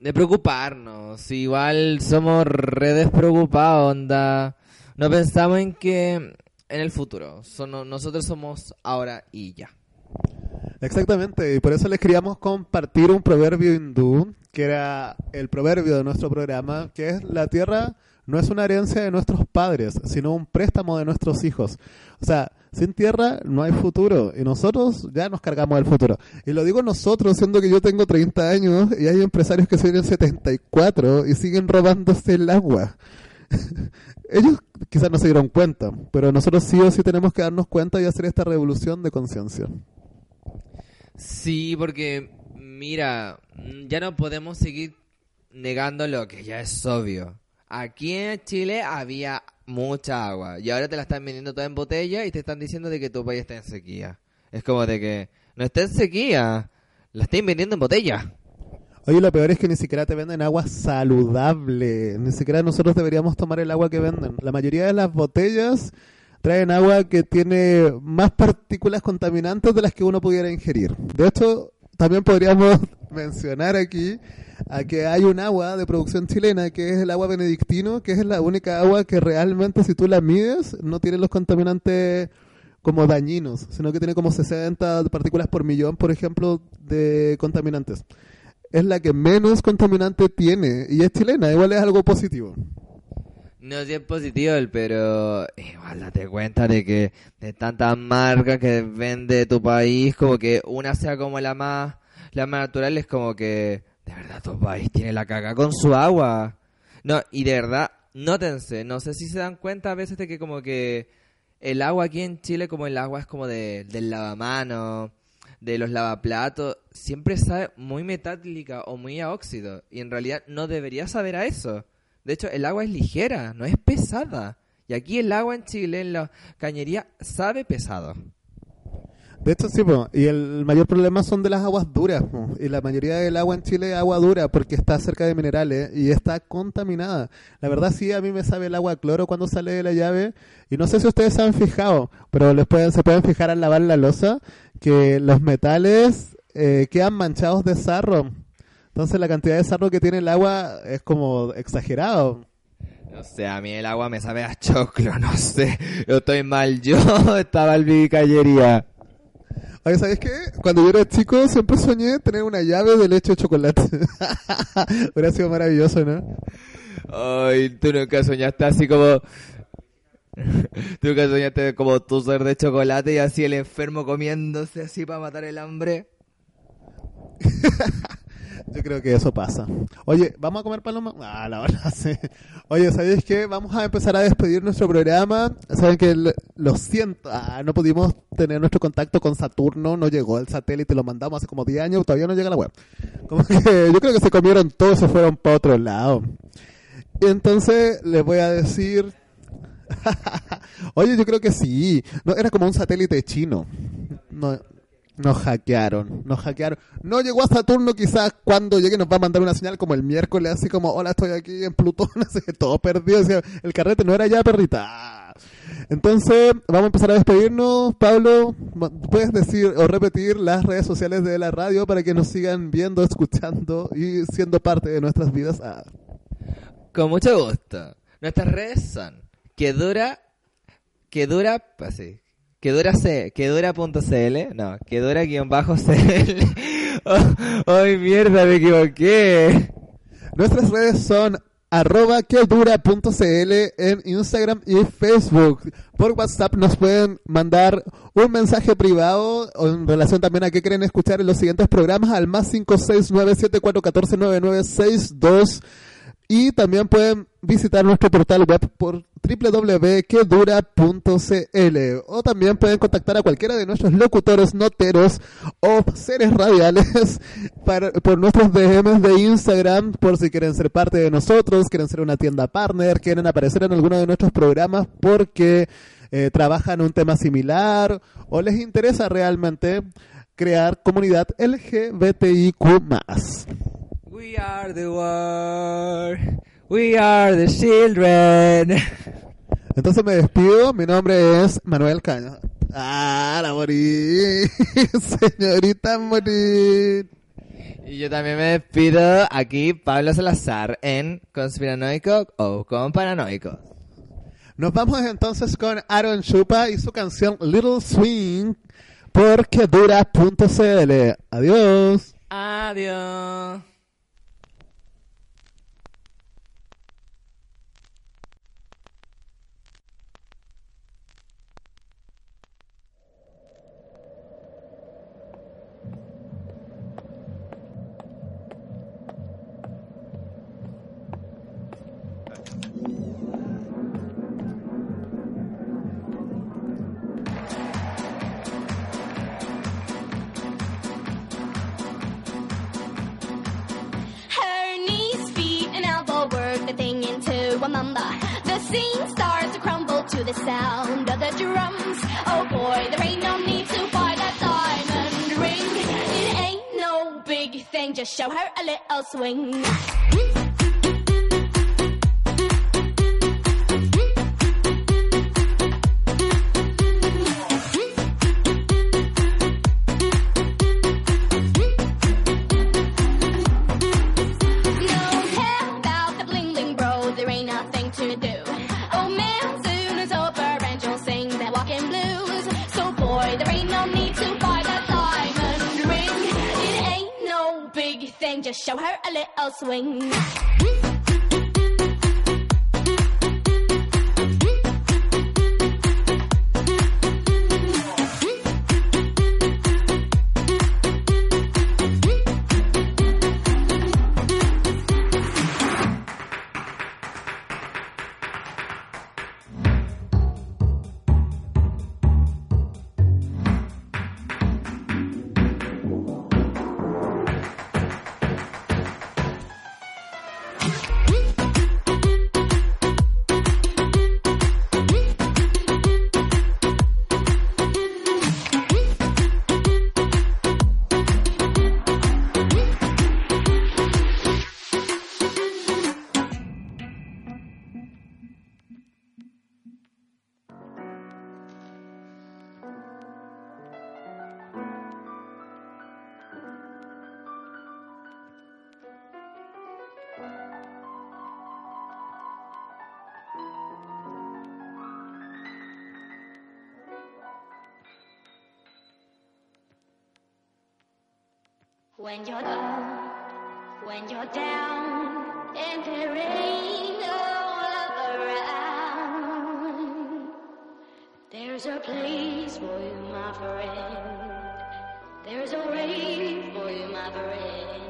[SPEAKER 2] de preocuparnos. Igual somos redes preocupados, onda. No pensamos en que en el futuro. Son- nosotros somos ahora y ya.
[SPEAKER 1] Exactamente, y por eso les queríamos compartir un proverbio hindú, que era el proverbio de nuestro programa, que es la tierra no es una herencia de nuestros padres, sino un préstamo de nuestros hijos. O sea, sin tierra no hay futuro, y nosotros ya nos cargamos del futuro. Y lo digo nosotros, siendo que yo tengo 30 años y hay empresarios que tienen 74 y siguen robándose el agua. Ellos quizás no se dieron cuenta, pero nosotros sí o sí tenemos que darnos cuenta y hacer esta revolución de conciencia.
[SPEAKER 2] Sí, porque mira, ya no podemos seguir negando lo que ya es obvio. Aquí en Chile había mucha agua y ahora te la están vendiendo toda en botella y te están diciendo de que tu país está en sequía. Es como de que no está en sequía, la están vendiendo en botella.
[SPEAKER 1] Oye, lo peor es que ni siquiera te venden agua saludable. Ni siquiera nosotros deberíamos tomar el agua que venden. La mayoría de las botellas traen agua que tiene más partículas contaminantes de las que uno pudiera ingerir. De hecho, también podríamos mencionar aquí a que hay un agua de producción chilena que es el agua benedictino, que es la única agua que realmente si tú la mides no tiene los contaminantes como dañinos, sino que tiene como 60 partículas por millón, por ejemplo, de contaminantes. Es la que menos contaminante tiene y es chilena, igual es algo positivo.
[SPEAKER 2] No es bien positivo, pero igual date cuenta de que de tantas marcas que vende tu país, como que una sea como la más, la más natural, es como que de verdad tu país tiene la caga con su agua. No, y de verdad, nótense, no sé si se dan cuenta a veces de que como que el agua aquí en Chile, como el agua es como de, del lavamano, de los lavaplatos, siempre sabe muy metálica o muy a óxido. Y en realidad no debería saber a eso. De hecho, el agua es ligera, no es pesada. Y aquí el agua en Chile, en la cañería, sabe pesado.
[SPEAKER 1] De hecho, sí, y el mayor problema son de las aguas duras. Y la mayoría del agua en Chile es agua dura porque está cerca de minerales y está contaminada. La verdad, sí, a mí me sabe el agua cloro cuando sale de la llave. Y no sé si ustedes se han fijado, pero les pueden, se pueden fijar al lavar la losa que los metales eh, quedan manchados de sarro. Entonces, la cantidad de sarro que tiene el agua es como exagerado.
[SPEAKER 2] No sé, a mí el agua me sabe a choclo, no sé. Yo estoy mal yo, estaba en cañería.
[SPEAKER 1] Oye, ¿sabes qué? Cuando yo era chico siempre soñé tener una llave de leche de chocolate. Hubiera sido maravilloso, ¿no?
[SPEAKER 2] Ay, tú nunca soñaste así como... tú nunca soñaste como tú ser de chocolate y así el enfermo comiéndose así para matar el hambre.
[SPEAKER 1] Yo creo que eso pasa. Oye, ¿vamos a comer paloma? Ah, la verdad, sí. Oye, ¿sabéis qué? Vamos a empezar a despedir nuestro programa. Saben que lo siento, ah, no pudimos tener nuestro contacto con Saturno, no llegó el satélite, lo mandamos hace como 10 años, todavía no llega la web. Como que yo creo que se comieron todos, se fueron para otro lado. Y entonces les voy a decir... Oye, yo creo que sí. No, era como un satélite chino. No, nos hackearon, nos hackearon. No llegó a Saturno, quizás cuando llegue nos va a mandar una señal como el miércoles, así como, hola, estoy aquí en Plutón, así que todo perdido. el carrete no era ya, perrita. Entonces, vamos a empezar a despedirnos. Pablo, ¿puedes decir o repetir las redes sociales de la radio para que nos sigan viendo, escuchando y siendo parte de nuestras vidas? Ah.
[SPEAKER 2] Con mucho gusto. Nuestras redes son que dura, que dura, así, que dura c, que dura.cl, no, que dura guion bajo cl. Oh, ¡Ay, mierda, me equivoqué!
[SPEAKER 1] Nuestras redes son arroba quedura.cl en Instagram y Facebook. Por WhatsApp nos pueden mandar un mensaje privado en relación también a qué quieren escuchar en los siguientes programas al más 56974149962 y también pueden visitar nuestro portal web por www.quedura.cl o también pueden contactar a cualquiera de nuestros locutores, noteros o seres radiales por nuestros DMs de Instagram por si quieren ser parte de nosotros, quieren ser una tienda partner, quieren aparecer en alguno de nuestros programas porque eh, trabajan un tema similar o les interesa realmente crear comunidad LGBTIQ+.
[SPEAKER 2] We are the world, we are the children.
[SPEAKER 1] Entonces me despido, mi nombre es Manuel Caño. Ah, la morí, señorita morí.
[SPEAKER 2] Y yo también me despido aquí, Pablo Salazar, en Conspiranoico o con Paranoico.
[SPEAKER 1] Nos vamos entonces con Aaron Chupa y su canción Little Swing por quedura.cl. Adiós.
[SPEAKER 2] Adiós.
[SPEAKER 14] Into a mamba. The scene starts to crumble to the sound of the drums. Oh boy, there ain't no need to buy that diamond ring. It ain't no big thing, just show her a little swing. Just show her a little swing.
[SPEAKER 12] When you're down, when you're down, and there ain't no love around, there's a place for you, my friend. There's a way for you, my friend.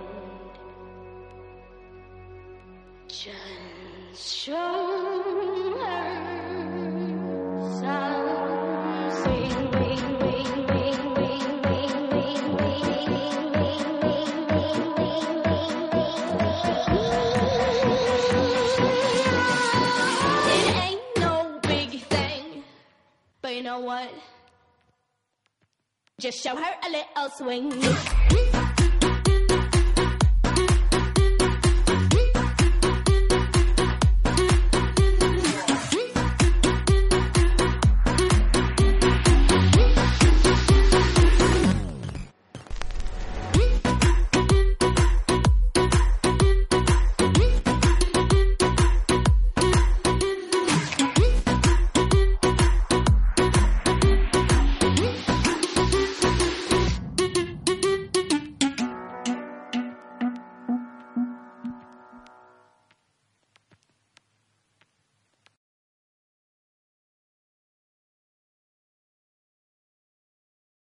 [SPEAKER 12] Just show know what? Just show her a little swing.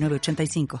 [SPEAKER 10] 906985.